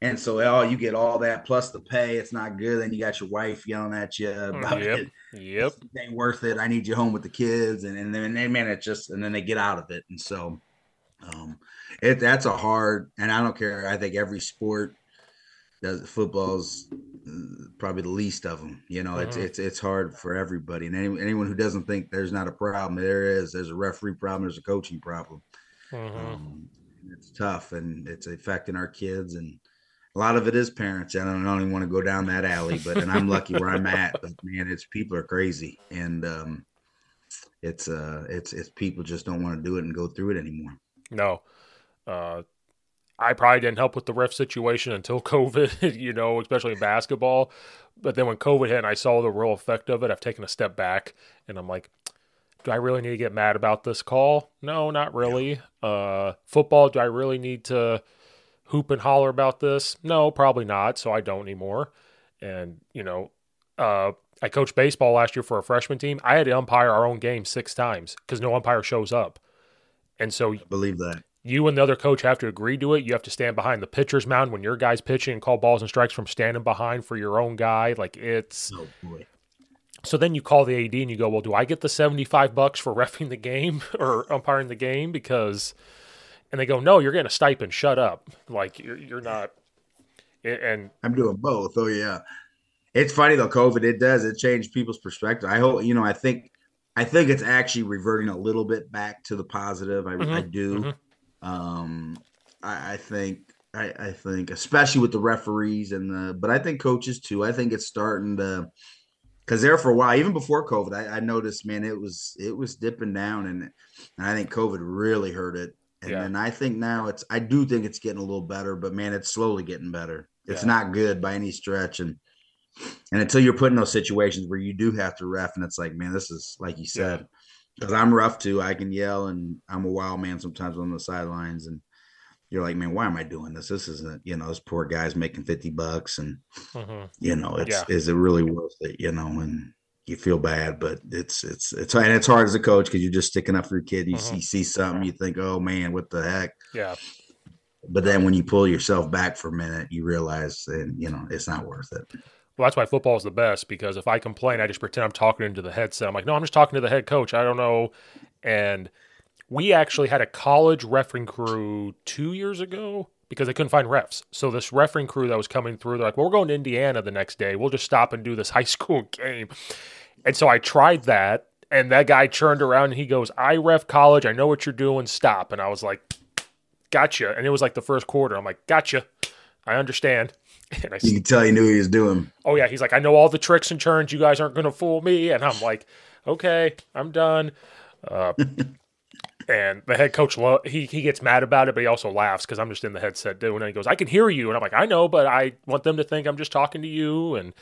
And so, oh, you get all that plus the pay. It's not good. Then you got your wife yelling at you mm, about yep. it. Yep. It ain't worth it. I need you home with the kids. And, and then, man, it just, and then they get out of it. And so, um, it, that's a hard, and I don't care. I think every sport does football's uh, probably the least of them. You know, it's, uh-huh. it's, it's hard for everybody. And any, anyone who doesn't think there's not a problem, there is, there's a referee problem. There's a coaching problem. Uh-huh. Um, it's tough and it's affecting our kids and, a lot of it is parents. I don't, I don't even want to go down that alley, but and I'm lucky where I'm at. But man, it's people are crazy, and um, it's uh, it's it's people just don't want to do it and go through it anymore. No, uh, I probably didn't help with the ref situation until (laughs) COVID. You know, especially in basketball. But then when COVID hit and I saw the real effect of it, I've taken a step back and I'm like, do I really need to get mad about this call? No, not really. Yeah. Uh, football, do I really need to? hoop and holler about this? No, probably not. So I don't anymore. And, you know, uh, I coached baseball last year for a freshman team. I had to umpire our own game six times because no umpire shows up. And so, I believe that you and the other coach have to agree to it. You have to stand behind the pitcher's mound when your guy's pitching and call balls and strikes from standing behind for your own guy. Like it's. Oh boy. So then you call the AD and you go, well, do I get the seventy-five bucks for (laughs) refing the game or umpiring the game because and they go, "No, you're getting a stipend. Shut up. Like you're you're not." And I'm doing both. Oh yeah, it's funny though. COVID it does it changed people's perspective. I hope you know. I think I think it's actually reverting a little bit back to the positive. I, mm-hmm. I do. Mm-hmm. Um, I, I think I, I, think especially with the referees and the, but I think coaches too. I think it's starting to because there for a while, even before COVID, I, I, noticed, man, it was it was dipping down, and, and I think COVID really hurt it. And yeah. then I think now it's I do think it's getting a little better, but man, it's slowly getting better. It's yeah. not good by any stretch. And and until you're put in those situations where you do have to ref, and it's like, man, this is like you said, because. I'm rough too. I can yell, and I'm a wild man sometimes on the sidelines, and you're like, man, why am I doing this? This isn't, you know, this poor guy's making fifty bucks, and mm-hmm. you know, it's is it really worth it? You know, and you feel bad, but it's it's it's and it's hard as a coach because you're just sticking up for your kid. You Mhm. see see something, you think, oh man, what the heck? Yeah. But then when you pull yourself back for a minute, you realize, and you know, it's not worth it. Well, that's why football is the best because if I complain, I just pretend I'm talking into the headset. I'm like, no, I'm just talking to the head coach. I don't know. And we actually had a college refereeing crew two years ago because they couldn't find refs. So this refereeing crew that was coming through, they're like, well, we're going to Indiana the next day. We'll just stop and do this (laughs) high school game. And so I tried that. And that guy turned around and he goes, I ref college. I know what you're doing. Stop. And I was like, gotcha. And it was like the first quarter. I'm like, gotcha. I understand. (laughs) And I You can tell he knew he was doing. oh yeah he's like i know all the tricks and turns. You guys aren't going to fool me. And i'm like okay i'm done. Uh, (laughs) and the head coach lo- he, he gets mad about it but he also laughs because i'm just in the headset doing it. He goes i can hear you. And i'm like i know but i want them to think i'm just talking to you. And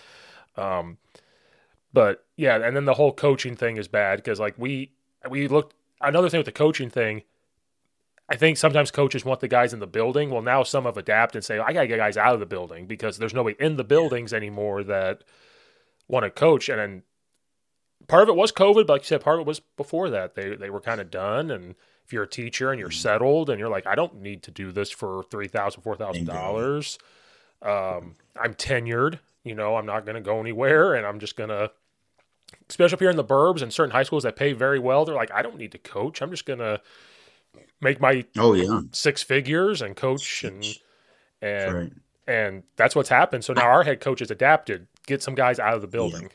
um but yeah and then the whole coaching thing is bad because like we we looked another thing with the coaching thing I think sometimes coaches want the guys in the building. Well, now some have adapted and say, I got to get guys out of the building because there's nobody in the buildings anymore that want to coach. And then part of it was COVID, but like you said, part of it was before that. They, they were kind of done. And if you're a teacher and you're settled and you're like, I don't need to do this for $3,000, $4,000. Um, I'm tenured, you know, I'm not going to go anywhere and I'm just going to, especially up here in the burbs and certain high schools that pay very well, they're like, I don't need to coach. I'm just going to make my Oh yeah, six figures and coach and and right. and that's what's happened. So now our head coach has adapted, get some guys out of the building.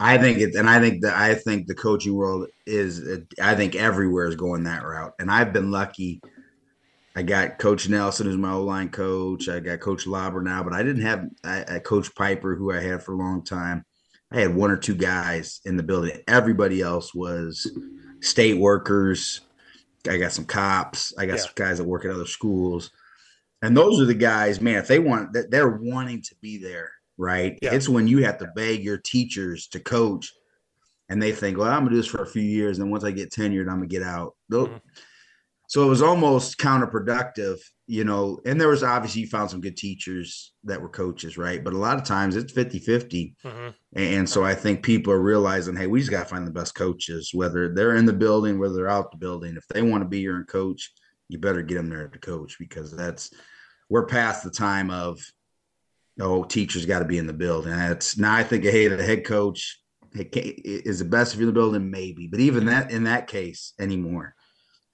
I think it, and I think that I think the coaching world is. I think everywhere is going that route, and I've been lucky. I got Coach Nelson, who's my O line coach. I got Coach Lauber now, but I didn't have I, I Coach Piper, who I had for a long time. I had one or two guys in the building. Everybody else was state workers. I got some cops. I got Yeah. some guys that work at other schools, and those are the guys. Man, if they want, that they're wanting to be there, right? Yeah. It's when you have to beg your teachers to coach, and they think, "Well, I'm gonna do this for a few years, and once I get tenured, I'm gonna get out." Mhm. So it was almost counterproductive, you know. And there was obviously you found some good teachers that were coaches, right? But a lot of times it's 50 50. Mhm. And so I think people are realizing, hey, we just got to find the best coaches, whether they're in the building, whether they're out the building. If they want to be your coach, you better get them there to coach because that's we're past the time of oh, teachers got to be in the building. That's now I think, hey, the head coach is the best if you're in the building, maybe, but even that in that case anymore,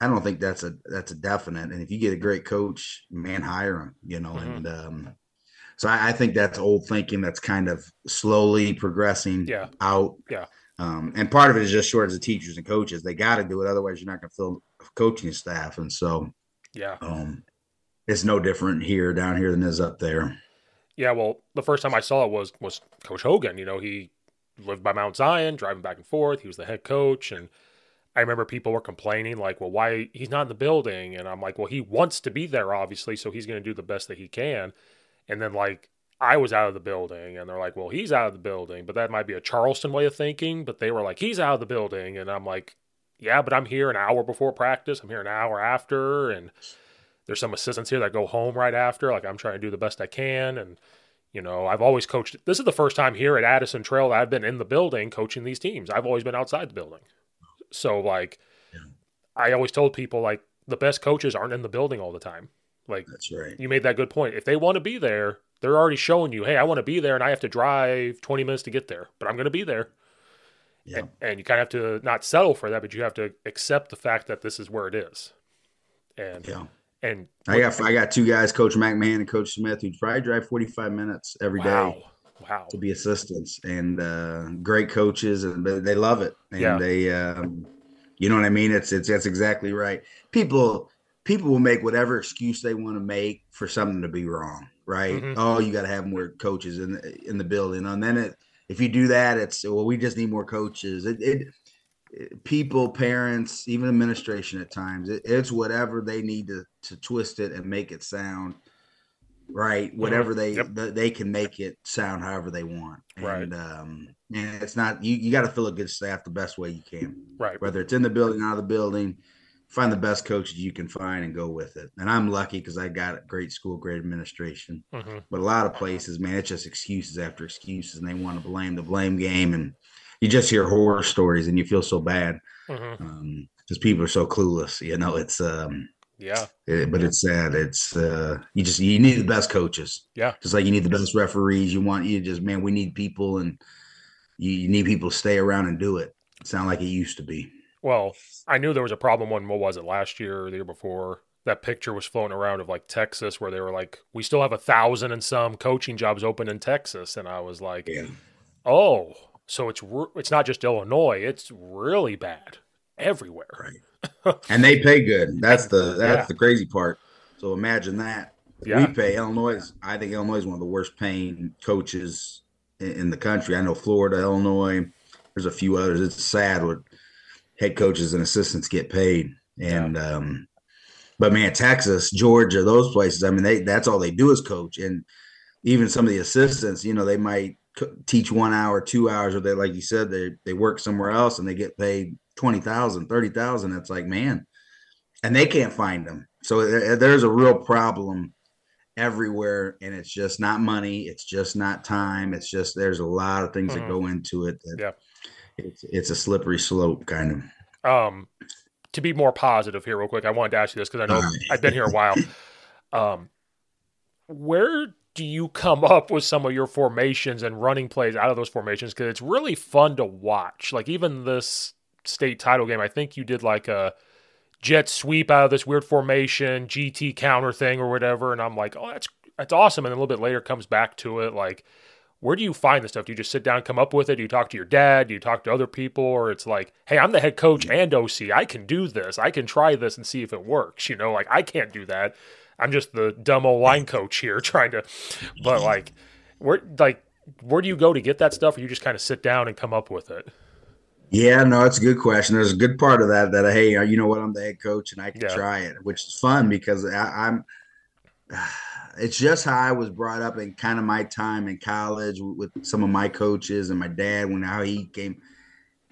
I don't think that's a that's a definite. And if you get a great coach, man, hire him. You know, Mhm. and um, so I, I think that's old thinking that's kind of slowly progressing Yeah. out. Yeah. Um, and part of it is just short as the teachers and coaches. They got to do it. Otherwise, you're not going to fill coaching staff. And so Yeah. um, it's no different here down here than it is up there. Yeah, well, the first time I saw it was was Coach Hogan. You know, he lived by Mount Zion, driving back and forth. He was the head coach, and I remember people were complaining, like, "Well, why he's not in the building?" And I'm like, "Well, he wants to be there, obviously, so he's going to do the best that he can." And then like I was out of the building, and they're like, "Well, he's out of the building," but that might be a Charleston way of thinking. But they were like, "He's out of the building," and I'm like, "Yeah, but I'm here an hour before practice. I'm here an hour after, and." There's some assistants here that go home right after. Like I'm trying to do the best I can, and you know, I've always coached. This is the first time here at Addison Trail that I've been in the building coaching these teams. I've always been outside the building. So, like, Yeah. I always told people, like, the best coaches aren't in the building all the time. Like, That's right. you made that good point. If they want to be there, they're already showing you, hey, I want to be there and I have to drive 20 minutes to get there, but I'm going to be there. Yeah. And, and you kind of have to not settle for that, but you have to accept the fact that this is where it is. And, Yeah. and I got I got two guys, Coach McMahon and Coach Smith, who probably drive 45 minutes every day wow. To be assistants and uh, great coaches, and they love it. And Yeah. they, um, you know what I mean? It's it's that's exactly right. People people will make whatever excuse they want to make for something to be wrong, right? Mhm. Oh, you got to have more coaches in the, in the building, and then it if you do that, it's well, we just need more coaches. It, it it- people, parents, even administration at times, it, it's whatever they need to to twist it and make it sound right. Whatever they Mm-hmm. Yep. th- they can make it sound however they want. Right. And um, and it's not you. You got to fill a good staff the best way you can, Right. whether it's in the building, out of the building. Find the best coaches you can find and go with it. And I'm lucky because I got a great school, great administration. hmm But a lot of places, man, it's just excuses after excuses, and they want to blame the blame game. And you just hear horror stories and you feel so bad Mhm. um because people are so clueless you know it's um Yeah. it- but it's sad it's uh you just you need the best coaches Yeah. just like you need the best referees you want you just man we need people and you, you need people to stay around and do it sound like it used to be Well, I knew there was a problem when what was it last year or the year before? That picture was floating around of like Texas, where they were like, "We still have a thousand and some coaching jobs open in Texas," and I was like, yeah "Oh, so it's it's not just Illinois; it's really bad everywhere." Right. (laughs) and they pay good. That's the that's Yeah. the crazy part. So imagine that. Yeah. We pay Illinois. I think Illinois is one of the worst paying coaches in, in the country. I know Florida, Illinois. There's a few others. It's sad what head coaches and assistants get paid. And um, but man, Texas, Georgia, those places. I mean, they that's all they do is coach. And even some of the assistants, you know, they might co- teach one hour, two hours, or they like you said, they they work somewhere else and they get paid 20,000, 30,000. It's like, man, and they can't find them. So there- there's a real problem everywhere. And it's just not money. It's just not time. It's just, there's a lot of things Mhm. that go into it. That Yeah. It's, it's a slippery slope kind of. Um, to be more positive here, real quick, I wanted to ask you this because I know right. I've been here a while. (laughs) Um, where do you come up with some of your formations and running plays out of those formations? Because it's really fun to watch. Like even this state title game, I think you did like a jet sweep out of this weird formation, GT counter thing or whatever, and I'm like, oh, that's that's awesome. And then a little bit later comes back to it, like. Where do you find this stuff? Do you just sit down come up with it? Do you talk to your dad? Do you talk to other people? Or it's like, hey, I'm the head coach and OC. I can do this. I can try this and see if it works. You know, like I can't do that. I'm just the dumb old line coach here (laughs) trying to, but like, where like where do you go to get that stuff? Or you just kind of sit down and come up with it? Yeah, no, it's a good question. There's a good part of that that hey, uh, you know what, I'm the head coach and I can Yeah. try it, which is fun because I, I'm. (sighs) It's just how I was brought up in kind of my time in college with, some of my coaches and my dad when how he came.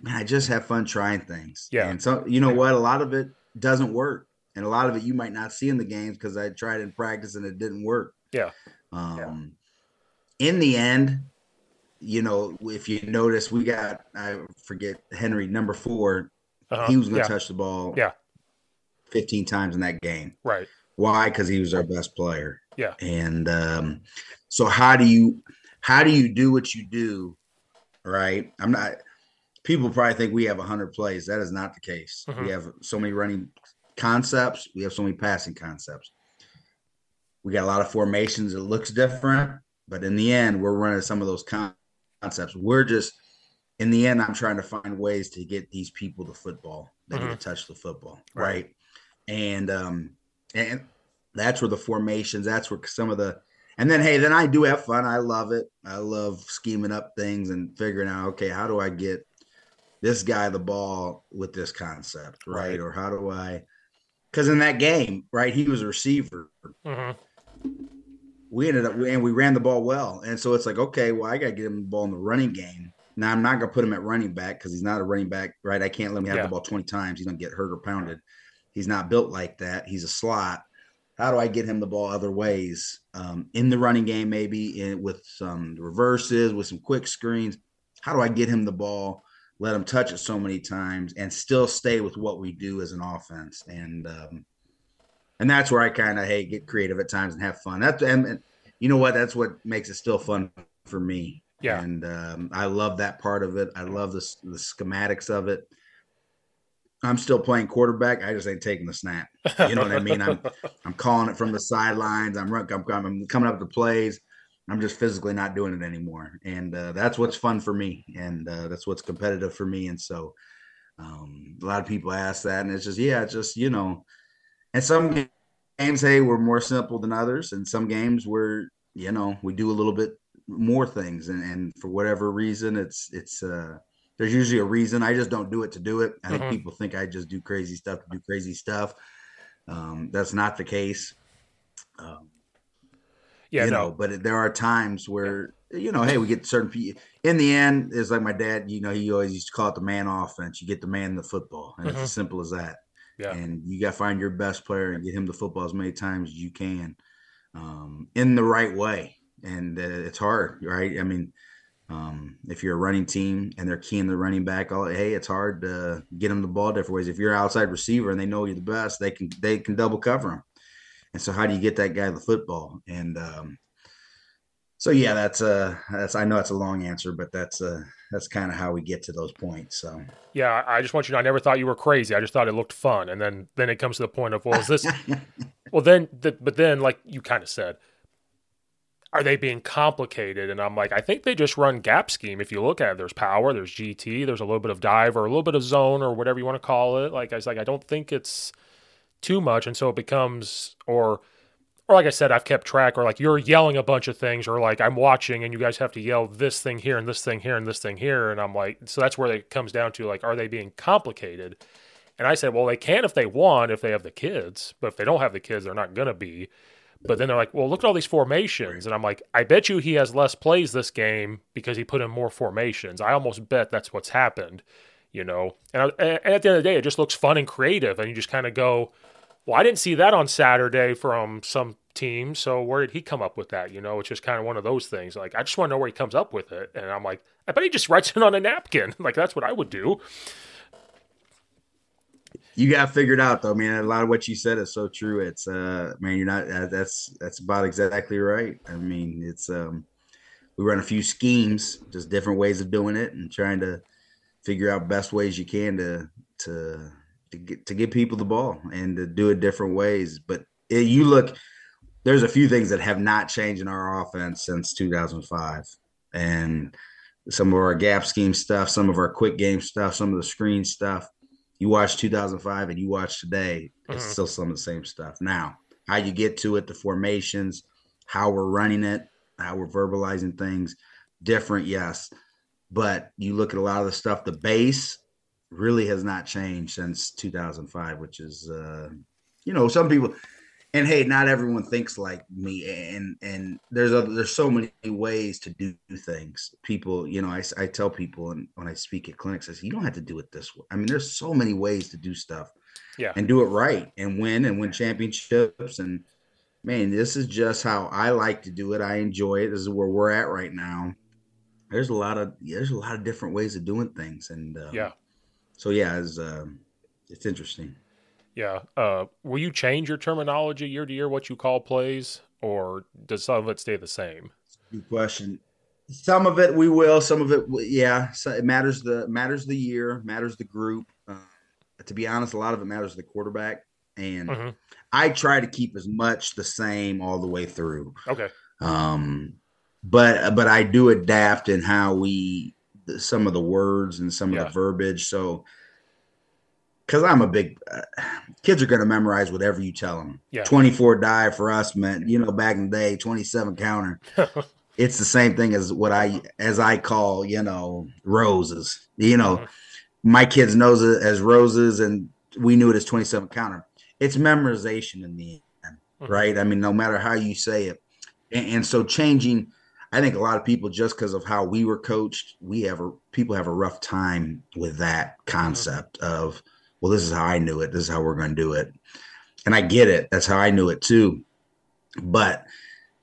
Man, I just have fun trying things. Yeah. and so you know what, a lot of it doesn't work, and a lot of it you might not see in the games because I tried in practice and it didn't work. Yeah. Um, in the end, you know, if you notice, we got I forget Henry number four. Uh-huh. He was going to yeah, touch the ball, Yeah. 15 times in that game. right. Why? Because he was our best player. Yeah. And um, so, how do you how do you do what you do? Right. I'm not. People probably think we have 100 plays. That is not the case. Mhm. We have so many running concepts. We have so many passing concepts. We got a lot of formations. It looks different, but in the end, we're running some of those con- concepts. We're just in the end. I'm trying to find ways to get these people the football. They need Mhm. to touch the football, Right. right? And um, and that's where the formations. That's where some of the and then hey, then I do have fun. I love it. I love scheming up things and figuring out okay, how do I get this guy the ball with this concept, right? Right. Or how do I? Because in that game, right, he was a receiver. hmm We ended up and we ran the ball well, and so it's like okay, well, I got to get him the ball in the running game. Now I'm not gonna put him at running back because he's not a running back, right? I can't let him have Yeah. the ball 20 times. He's gonna get hurt or pounded. He's not built like that. He's a slot. How do I get him the ball other ways um, in the running game, maybe in, with some reverses, with some quick screens? How do I get him the ball, let him touch it so many times, and still stay with what we do as an offense? And um, and that's where I kind of hey get creative at times and have fun. That's and, and you know what? That's what makes it still fun for me. Yeah. and um, I love that part of it. I love the the schematics of it. I'm still playing quarterback. I just ain't taking the snap. You know what I mean? I'm (laughs) I'm calling it from the sidelines. I'm run- I'm, I'm coming up to plays. I'm just physically not doing it anymore, and uh, that's what's fun for me, and uh, that's what's competitive for me. And so, um, a lot of people ask that, and it's just yeah, it's just you know, and some games, hey, we're more simple than others, and some games we're you know we do a little bit more things, and and for whatever reason, it's it's uh there's usually a reason. I just don't do it to do it. I think Mhm. people think I just do crazy stuff to do crazy stuff. Um, that's not the case. Um, Yeah, you no. know, but there are times where you know, hey, we get certain people. In the end, it's like my dad. You know, he always used to call it the man offense. You get the man the football, and it's Mhm. as simple as that. Yeah. And you got to find your best player and get him the football as many times as you can, um, in the right way. And uh, it's hard, right? I mean, Um, if you're a running team and they're keying the running back, all hey, it's hard to get them the ball different ways. If you're an outside receiver and they know you're the best, they can they can double cover them. And so, how do you get that guy the football? And um, so, yeah, that's a that's I know that's a long answer, but that's a that's kind of how we get to those points. So yeah, I just want you to know I never thought you were crazy. I just thought it looked fun, and then then it comes to the point of well, is this? (laughs) well, then the, but then like you kind of said, are they being complicated? And I'm like, I think they just run gap scheme. If you look at it, there's power, there's GT, there's a little bit of dive or a little bit of zone or whatever you want to call it. Like I was like, I don't think it's too much, and so it becomes or or like I said, I've kept track, or like you're yelling a bunch of things, or like I'm watching and you guys have to yell this thing here and this thing here and this thing here. And I'm like, so that's where it comes down to like, are they being complicated? And I said, well, they can if they want, if they have the kids, but if they don't have the kids, they're not going to be. But then they're like, well, look at all these formations. And I'm like, I bet you he has less plays this game because he put in more formations. I almost bet that's what's happened, you know? And, I, and at the end of the day, it just looks fun and creative. And you just kind of go, well, I didn't see that on Saturday from some team. So where did he come up with that? You know, it's just kind of one of those things. Like, I just want to know where he comes up with it. And I'm like, I bet he just writes it on a napkin. (laughs) like, that's what I would do. You got figured out though, man. A lot of what you said is so true. It's uh, man, you're not. Uh, that's that's about exactly right. I mean, it's um, we run a few schemes, just different ways of doing it, and trying to figure out best ways you can to to to get to get people the ball and to do it different ways. But it, you look, there's a few things that have not changed in our offense since 2005, and some of our gap scheme stuff, some of our quick game stuff, some of the screen stuff. You watch 2005 and you watch today, it's mm-hmm. still some of the same stuff. Now, how you get to it, the formations, how we're running it, how we're verbalizing things, different, yes. But you look at a lot of the stuff, the base really has not changed since 2005, which is, uh, you know, some people, and hey, not everyone thinks like me, and and there's a, there's so many ways to do things. People, you know, I, I tell people, and when I speak at clinics, I say you don't have to do it this way. I mean, there's so many ways to do stuff, yeah, and do it right and win and win championships. And man, this is just how I like to do it. I enjoy it. This is where we're at right now. There's a lot of there's a lot of different ways of doing things, and uh, yeah so yeah, it's uh, it's interesting. Yeah. Uh, will you change your terminology year to year? What you call plays, or does some of it stay the same? Good question. Some of it we will. Some of it, yeah. So it matters the matters the year, matters the group. Uh, to be honest, a lot of it matters the quarterback, and mm-hmm. I try to keep as much the same all the way through. Okay. Um, but but I do adapt in how we the, some of the words and some yeah. of the verbiage. So, because I'm a big uh, kids are going to memorize whatever you tell them. Yeah. 24 die for us meant, you know, back in the day, 27 counter. (laughs) it's the same thing as what I as I call, you know, roses. You know, mm-hmm. my kids knows it as roses, and we knew it as 27 counter. It's memorization in the end, mm-hmm. right? I mean, no matter how you say it, and, and so changing I think a lot of people, just because of how we were coached, we have a, people have a rough time with that concept of, well, this is how I knew it. This is how we're going to do it. And I get it. That's how I knew it too. But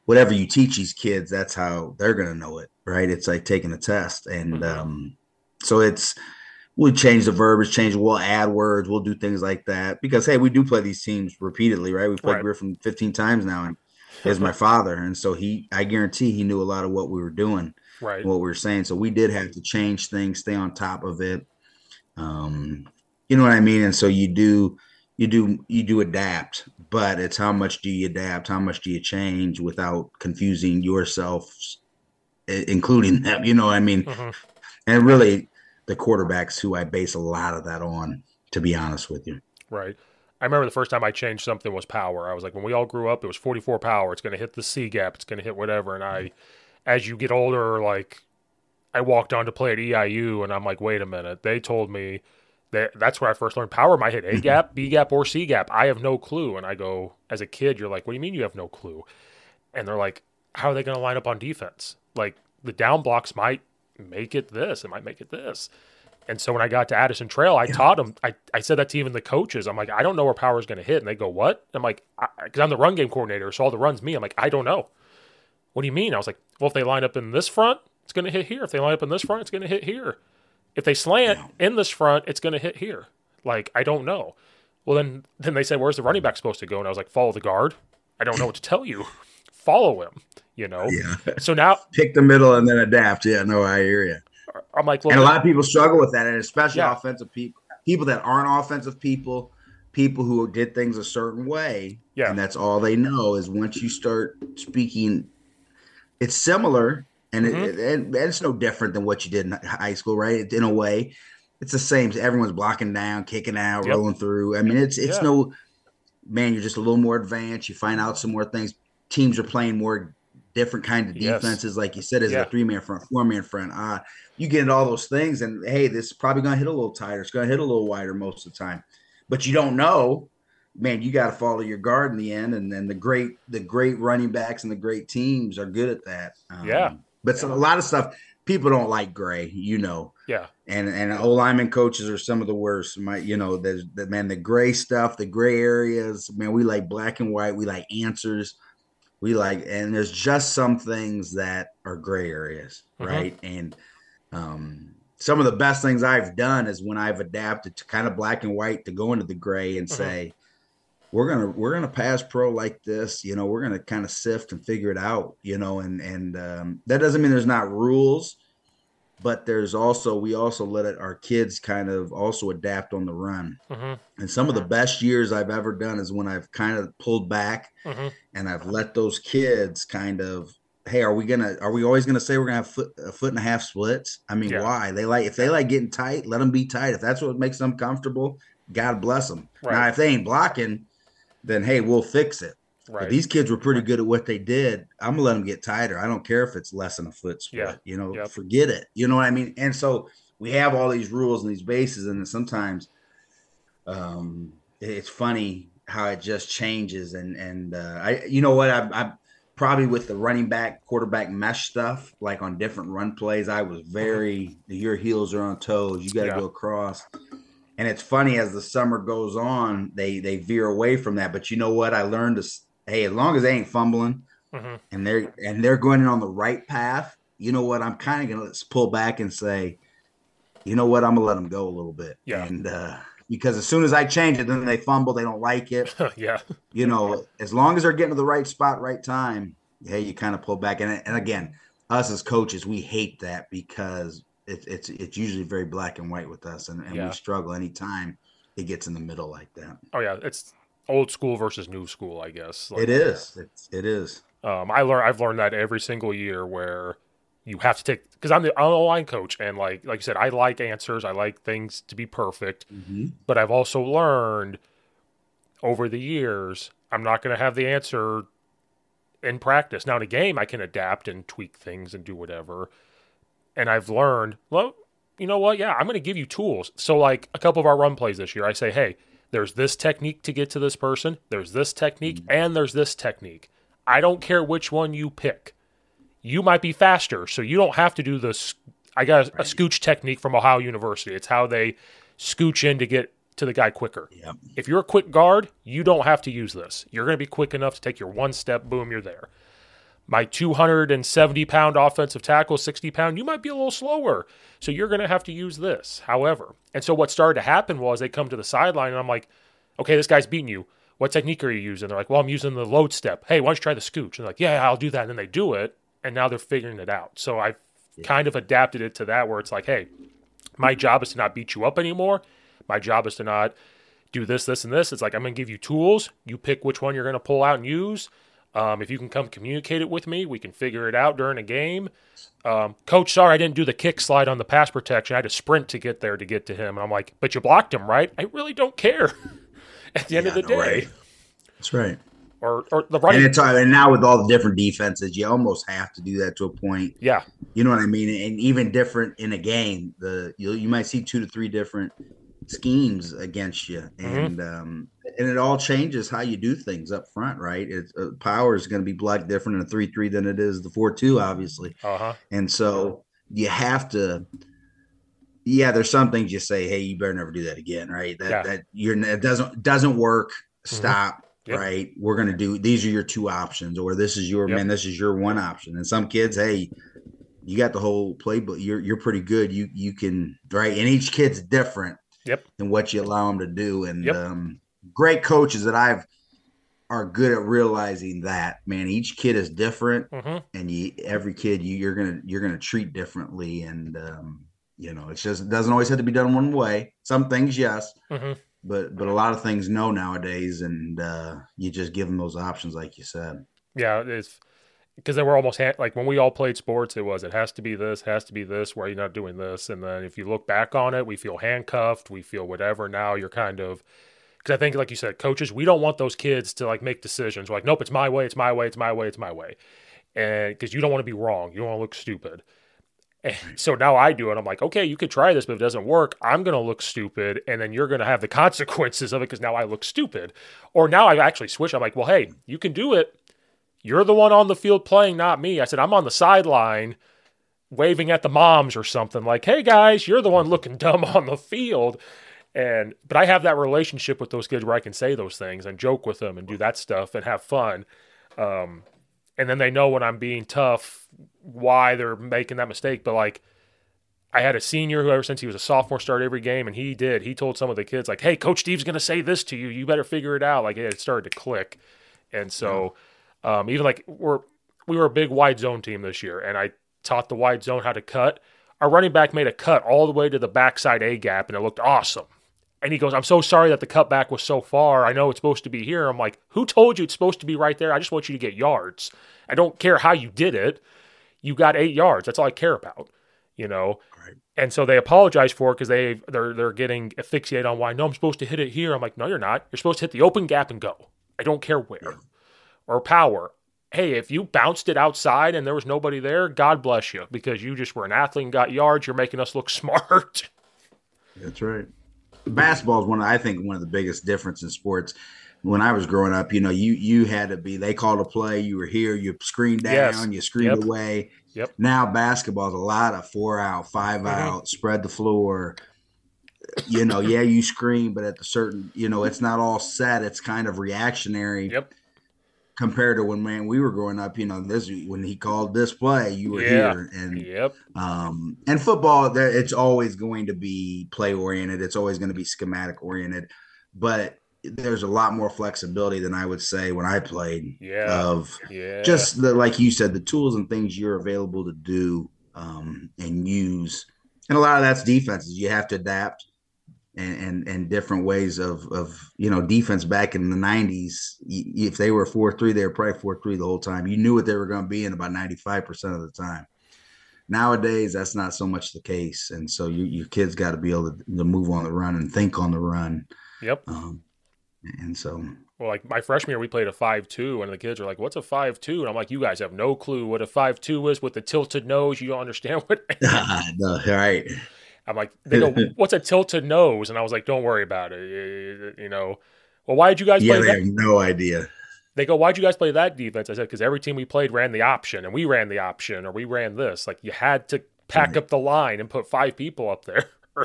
whatever you teach these kids, that's how they're going to know it, right? It's like taking a test. And mm-hmm. um, so it's, we'll change the verbiage, change, we'll add words, we'll do things like that because, hey, we do play these teams repeatedly, right? We've played right. Griffin 15 times now. And is my father, and so he, I guarantee, he knew a lot of what we were doing, right? What we were saying. So we did have to change things, stay on top of it. Um, you know what I mean? And so you do, you do, you do adapt, but it's how much do you adapt? How much do you change without confusing yourself, including them? You know what I mean? Mm-hmm. And really, the quarterbacks who I base a lot of that on, to be honest with you. Right. I remember the first time I changed something was power. I was like, when we all grew up, it was 44 power. It's going to hit the C gap. It's going to hit whatever. And I, as you get older, like I walked on to play at EIU and I'm like, wait a minute. They told me that that's where I first learned power might hit A (laughs) gap, B gap, or C gap. I have no clue. And I go, as a kid, you're like, what do you mean you have no clue? And they're like, how are they going to line up on defense? Like the down blocks might make it this, it might make it this. And so when I got to Addison Trail, I yeah. taught them. I, I said that to even the coaches. I'm like, I don't know where power is going to hit. And they go, what? I'm like, because I'm the run game coordinator. So all the runs me. I'm like, I don't know. What do you mean? I was like, well, if they line up in this front, it's going to hit here. If they line up in this front, it's going to hit here. If they slant yeah. in this front, it's going to hit here. Like I don't know. Well, then then they said, "Where's the running back supposed to go?" And I was like, "Follow the guard." I don't know what to tell you. (laughs) Follow him. You know. Yeah. So now pick the middle and then adapt. Yeah. No, I hear you. I'm like, and a lot of people struggle with that, and especially yeah. offensive people, people that aren't offensive people, people who did things a certain way. Yeah. And that's all they know is once you start speaking, it's similar, and, mm-hmm. it, it, it's no different than what you did in high school, right? In a way, it's the same. Everyone's blocking down, kicking out, yep. rolling through. I mean, it's it's yeah. no man. You're just a little more advanced. You find out some more things. Teams are playing more different kind of defenses, yes. like you said, as yeah. a three man front, four man front. Uh, you get into all those things, and hey, this is probably going to hit a little tighter. It's going to hit a little wider most of the time, but you don't know. Man, you got to follow your guard in the end, and then the great the great running backs and the great teams are good at that. Um, yeah, but so a lot of stuff people don't like gray, you know. Yeah. And and O lineman coaches are some of the worst. My, you know, the, the man, the gray stuff, the gray areas. Man, we like black and white. We like answers. We like, and there's just some things that are gray areas, mm-hmm. right? And um, some of the best things I've done is when I've adapted to kind of black and white to go into the gray and mm-hmm. say, we're gonna we're gonna pass pro like this you know we're gonna kind of sift and figure it out you know and and um, that doesn't mean there's not rules but there's also we also let it, our kids kind of also adapt on the run mm-hmm. and some of the best years i've ever done is when i've kind of pulled back mm-hmm. and i've let those kids kind of hey are we gonna are we always gonna say we're gonna have foot, a foot and a half splits i mean yeah. why they like if they like getting tight let them be tight if that's what makes them comfortable god bless them right. now if they ain't blocking then hey, we'll fix it. Right. But these kids were pretty good at what they did. I'm gonna let them get tighter. I don't care if it's less than a foot split. Yeah. You know, yep. forget it. You know what I mean? And so we have all these rules and these bases, and then sometimes um, it's funny how it just changes. And and uh, I, you know what, I, I probably with the running back quarterback mesh stuff, like on different run plays, I was very your heels are on toes. You got to yeah. go across. And it's funny as the summer goes on, they they veer away from that. But you know what? I learned to hey, as long as they ain't fumbling mm-hmm. and they're and they're going in on the right path, you know what? I'm kind of gonna let's pull back and say, you know what? I'm gonna let them go a little bit. Yeah. And uh, because as soon as I change it, then they fumble, they don't like it. (laughs) yeah. You know, as long as they're getting to the right spot, right time, hey, you kind of pull back. And and again, us as coaches, we hate that because it's it's it's usually very black and white with us, and, and yeah. we struggle anytime it gets in the middle like that. Oh yeah, it's old school versus new school, I guess. Like, it is. It's, it is. Um, I learn. I've learned that every single year where you have to take because I'm the I'm a line coach, and like like you said, I like answers. I like things to be perfect, mm-hmm. but I've also learned over the years I'm not going to have the answer in practice. Now in a game, I can adapt and tweak things and do whatever and I've learned, well, you know what? Yeah, I'm going to give you tools. So, like a couple of our run plays this year, I say, hey, there's this technique to get to this person, there's this technique, mm-hmm. and there's this technique. I don't care which one you pick. You might be faster, so you don't have to do this. I got a, a scooch technique from Ohio University. It's how they scooch in to get to the guy quicker. Yep. If you're a quick guard, you don't have to use this. You're going to be quick enough to take your one step, boom, you're there my 270 pound offensive tackle, 60 pound, you might be a little slower. So you're going to have to use this. However, and so what started to happen was they come to the sideline and I'm like, okay, this guy's beating you. What technique are you using? They're like, well, I'm using the load step. Hey, why don't you try the scooch? And they're like, yeah, I'll do that. And then they do it. And now they're figuring it out. So I've yeah. kind of adapted it to that where it's like, hey, my job is to not beat you up anymore. My job is to not do this, this, and this. It's like, I'm going to give you tools. You pick which one you're going to pull out and use um, if you can come communicate it with me, we can figure it out during a game. Um, Coach, sorry, I didn't do the kick slide on the pass protection. I had to sprint to get there to get to him. And I'm like, but you blocked him, right? I really don't care (laughs) at the end yeah, of the day. Right. That's right. Or, or the running. And, it's, and now with all the different defenses, you almost have to do that to a point. Yeah. You know what I mean? And even different in a game, the you, you might see two to three different schemes against you. Mm-hmm. And, um, and it all changes how you do things up front, right? It's uh, power is going to be black different in a three three than it is the four two, obviously. Uh-huh. And so you have to. Yeah, there's some things you say, hey, you better never do that again, right? That yeah. that you're it doesn't doesn't work. Mm-hmm. Stop. Mm-hmm. Yep. Right, we're gonna do these are your two options, or this is your yep. man, this is your one option. And some kids, hey, you got the whole playbook. You're you're pretty good. You you can right, and each kid's different. Yep. And what you allow them to do, and Yep. um, great coaches that I've are good at realizing that man. Each kid is different, hmm and you every kid you you're gonna you're gonna treat differently, and um, you know it's just it doesn't always have to be done one way. Some things, yes, hmm but but a lot of things no nowadays, and uh, you just give them those options, like you said. Yeah, it's because they were almost ha- like when we all played sports, it was it has to be this, has to be this. Why are you not doing this? And then if you look back on it, we feel handcuffed, we feel whatever. Now you're kind of because I think, like you said, coaches, we don't want those kids to like make decisions. We're like, nope, it's my way, it's my way, it's my way, it's my way, and because you don't want to be wrong, you don't want to look stupid. And so now I do it. I'm like, okay, you could try this, but if it doesn't work, I'm going to look stupid. And then you're going to have the (laughs) consequences of it because now I look stupid. Or now I actually switch. I'm like, well, hey, you can do it. You're the one on the field playing, not me. I said, I'm on the sideline waving at the moms or something like, hey guys, you're the one looking (laughs) dumb on the field. And, but I have that relationship with those kids where I can say those things and joke with them and do that stuff and have fun. Um, and then they know when I'm being tough, why they're making that mistake. But like, I had a senior who ever since he was a sophomore started every game, and he did. He told some of the kids like, "Hey, Coach Steve's going to say this to you. You better figure it out." Like it started to click, and so um, even like we're we were a big wide zone team this year, and I taught the wide zone how to cut. Our running back made a cut all the way to the backside A gap, and it looked awesome. And he goes, "I'm so sorry that the cutback was so far. I know it's supposed to be here." I'm like, "Who told you it's supposed to be right there? I just want you to get yards. I don't care how you did it. You got eight yards. That's all I care about." You know. Right. And so they apologize for it because they they're they're getting asphyxiated on why no I'm supposed to hit it here. I'm like, no, you're not. You're supposed to hit the open gap and go. I don't care where. Or power. Hey, if you bounced it outside and there was nobody there, God bless you because you just were an athlete and got yards. You're making us look (laughs) smart. That's right. Basketball is one. Of, I think one of the biggest difference in sports. When I was growing up, you know, you you had to be. They called a play. You were here. You screened down. Yes. You screened Yep. away. Yep. Now basketball is a lot of four out, 5 Mhm. out, spread the floor. You know, yeah, you screen, but at the certain, you know, it's not all set. It's kind of reactionary. Yep. Compared to when man we were growing up, you know, this when he called this play, you were Yeah. here, and Yep. um, and football, there it's always going to be play oriented. It's always going to be schematic oriented, but there's a lot more flexibility than I would say when I played. Yeah. Of Yeah. just the like you said, the tools and things you're available to do um, and use, and a lot of that's defenses. You have to adapt. And, and and different ways of of you know defense back in the 90s if they were 4-3 they were probably 4-3 the whole time you knew what they were going to be in about 95% of the time nowadays that's not so much the case and so you, your kids got to be able to, to move on the run and think on the run Yep. um, and so Well, like my freshman year, we played a five-two, and the kids are like, "What's a five-two?" And I'm like, "You guys have no clue what a five-two is with the tilted nose. You don't understand what." (laughs) no, all right I'm like, "They go, (laughs) what's a tilted nose?" And I was like, "Don't worry about it. You know." Well, why did you guys yeah play they that? have no idea They go, "Why'd you guys play that defense?" I said, "Because every team we played ran the option, and we ran the option, or we ran this. Like you had to pack up the line and put five people up there." (laughs)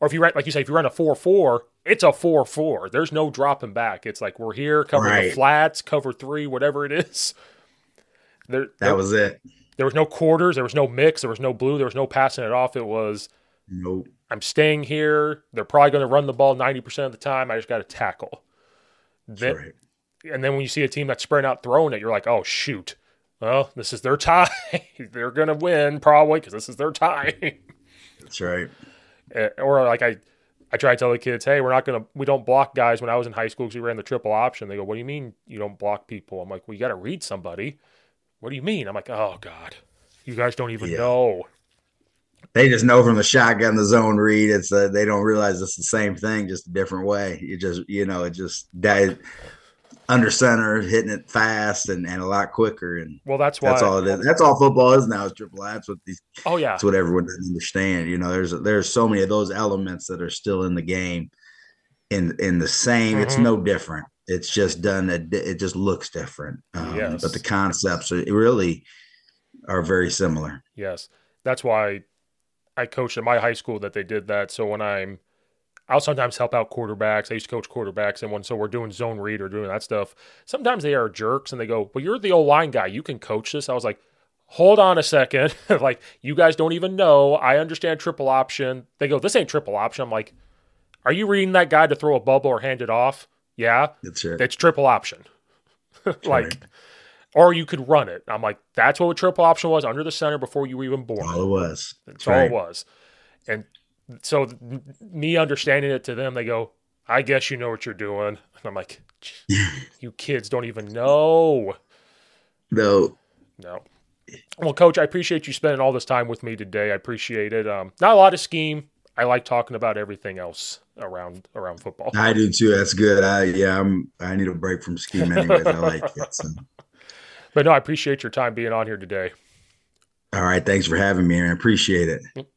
or if you run, like you say, if you run a four-four, it's a four-four. There's no dropping back. It's like we're here, cover the flats, cover three, whatever it is. There, that there, was it there was no quarters, there was no mix, there was no blue, there was no passing it off. It was nope I'm staying here. They're probably going to run the ball 90% of the time. I just got to tackle. that's Then, right and then when you see a team that's spreading out throwing it, you're like, oh, shoot. Well, this is their time. (laughs) They're going to win probably because this is their time. that's right (laughs) Eh, or like I, I try to tell the kids, hey, we're not going to, we don't block guys. When I was in high school, because we ran the triple option, they go, what do you mean you don't block people? I'm like, well, you got to read somebody. What do you mean? I'm like, oh, God, you guys don't even Yeah. know. They just know from the shotgun the zone read it's uh, they don't realize it's the same thing just a different way you just you know it just that under center hitting it fast and, and a lot quicker and Well, that's why. that's all it is that's all football is now is triple A. that's what these oh, yeah. that's what everyone doesn't understand you know there's there's so many of those elements that are still in the game in in the same it's Mhm. no different it's just done a, it just looks different um, Yes. but the concepts are really are very similar Yes. That's why I coached at my high school that they did that. So when I'm, I'll sometimes help out quarterbacks. I used to coach quarterbacks, and when so we're doing zone read or doing that stuff, sometimes they are jerks and they go, "Well, you're the O line guy. You can coach this." I was like, hold on a second. (laughs) like, you guys don't even know. I understand triple option. They go, this ain't triple option. I'm like, are you reading that guy to throw a bubble or hand it off? Yeah. That's right. That's triple option. (laughs) like, right. Or you could run it. I'm like, that's what a triple option was under the center before you were even born. All it was. That's, that's all right. it was. And so me understanding it to them, they go, I guess you know what you're doing. (laughs) And I'm like, (laughs) you kids don't even know. No. No. Well, coach, I appreciate you spending all this time with me today. I appreciate it. Um, not a lot of scheme. I like talking about everything else around around football. I do too. That's good. I yeah, I'm I need a break from scheme anyways. I like it. So. (laughs) But no, I appreciate your time being on here today. All right. Thanks for having me. I appreciate it. Mm-hmm.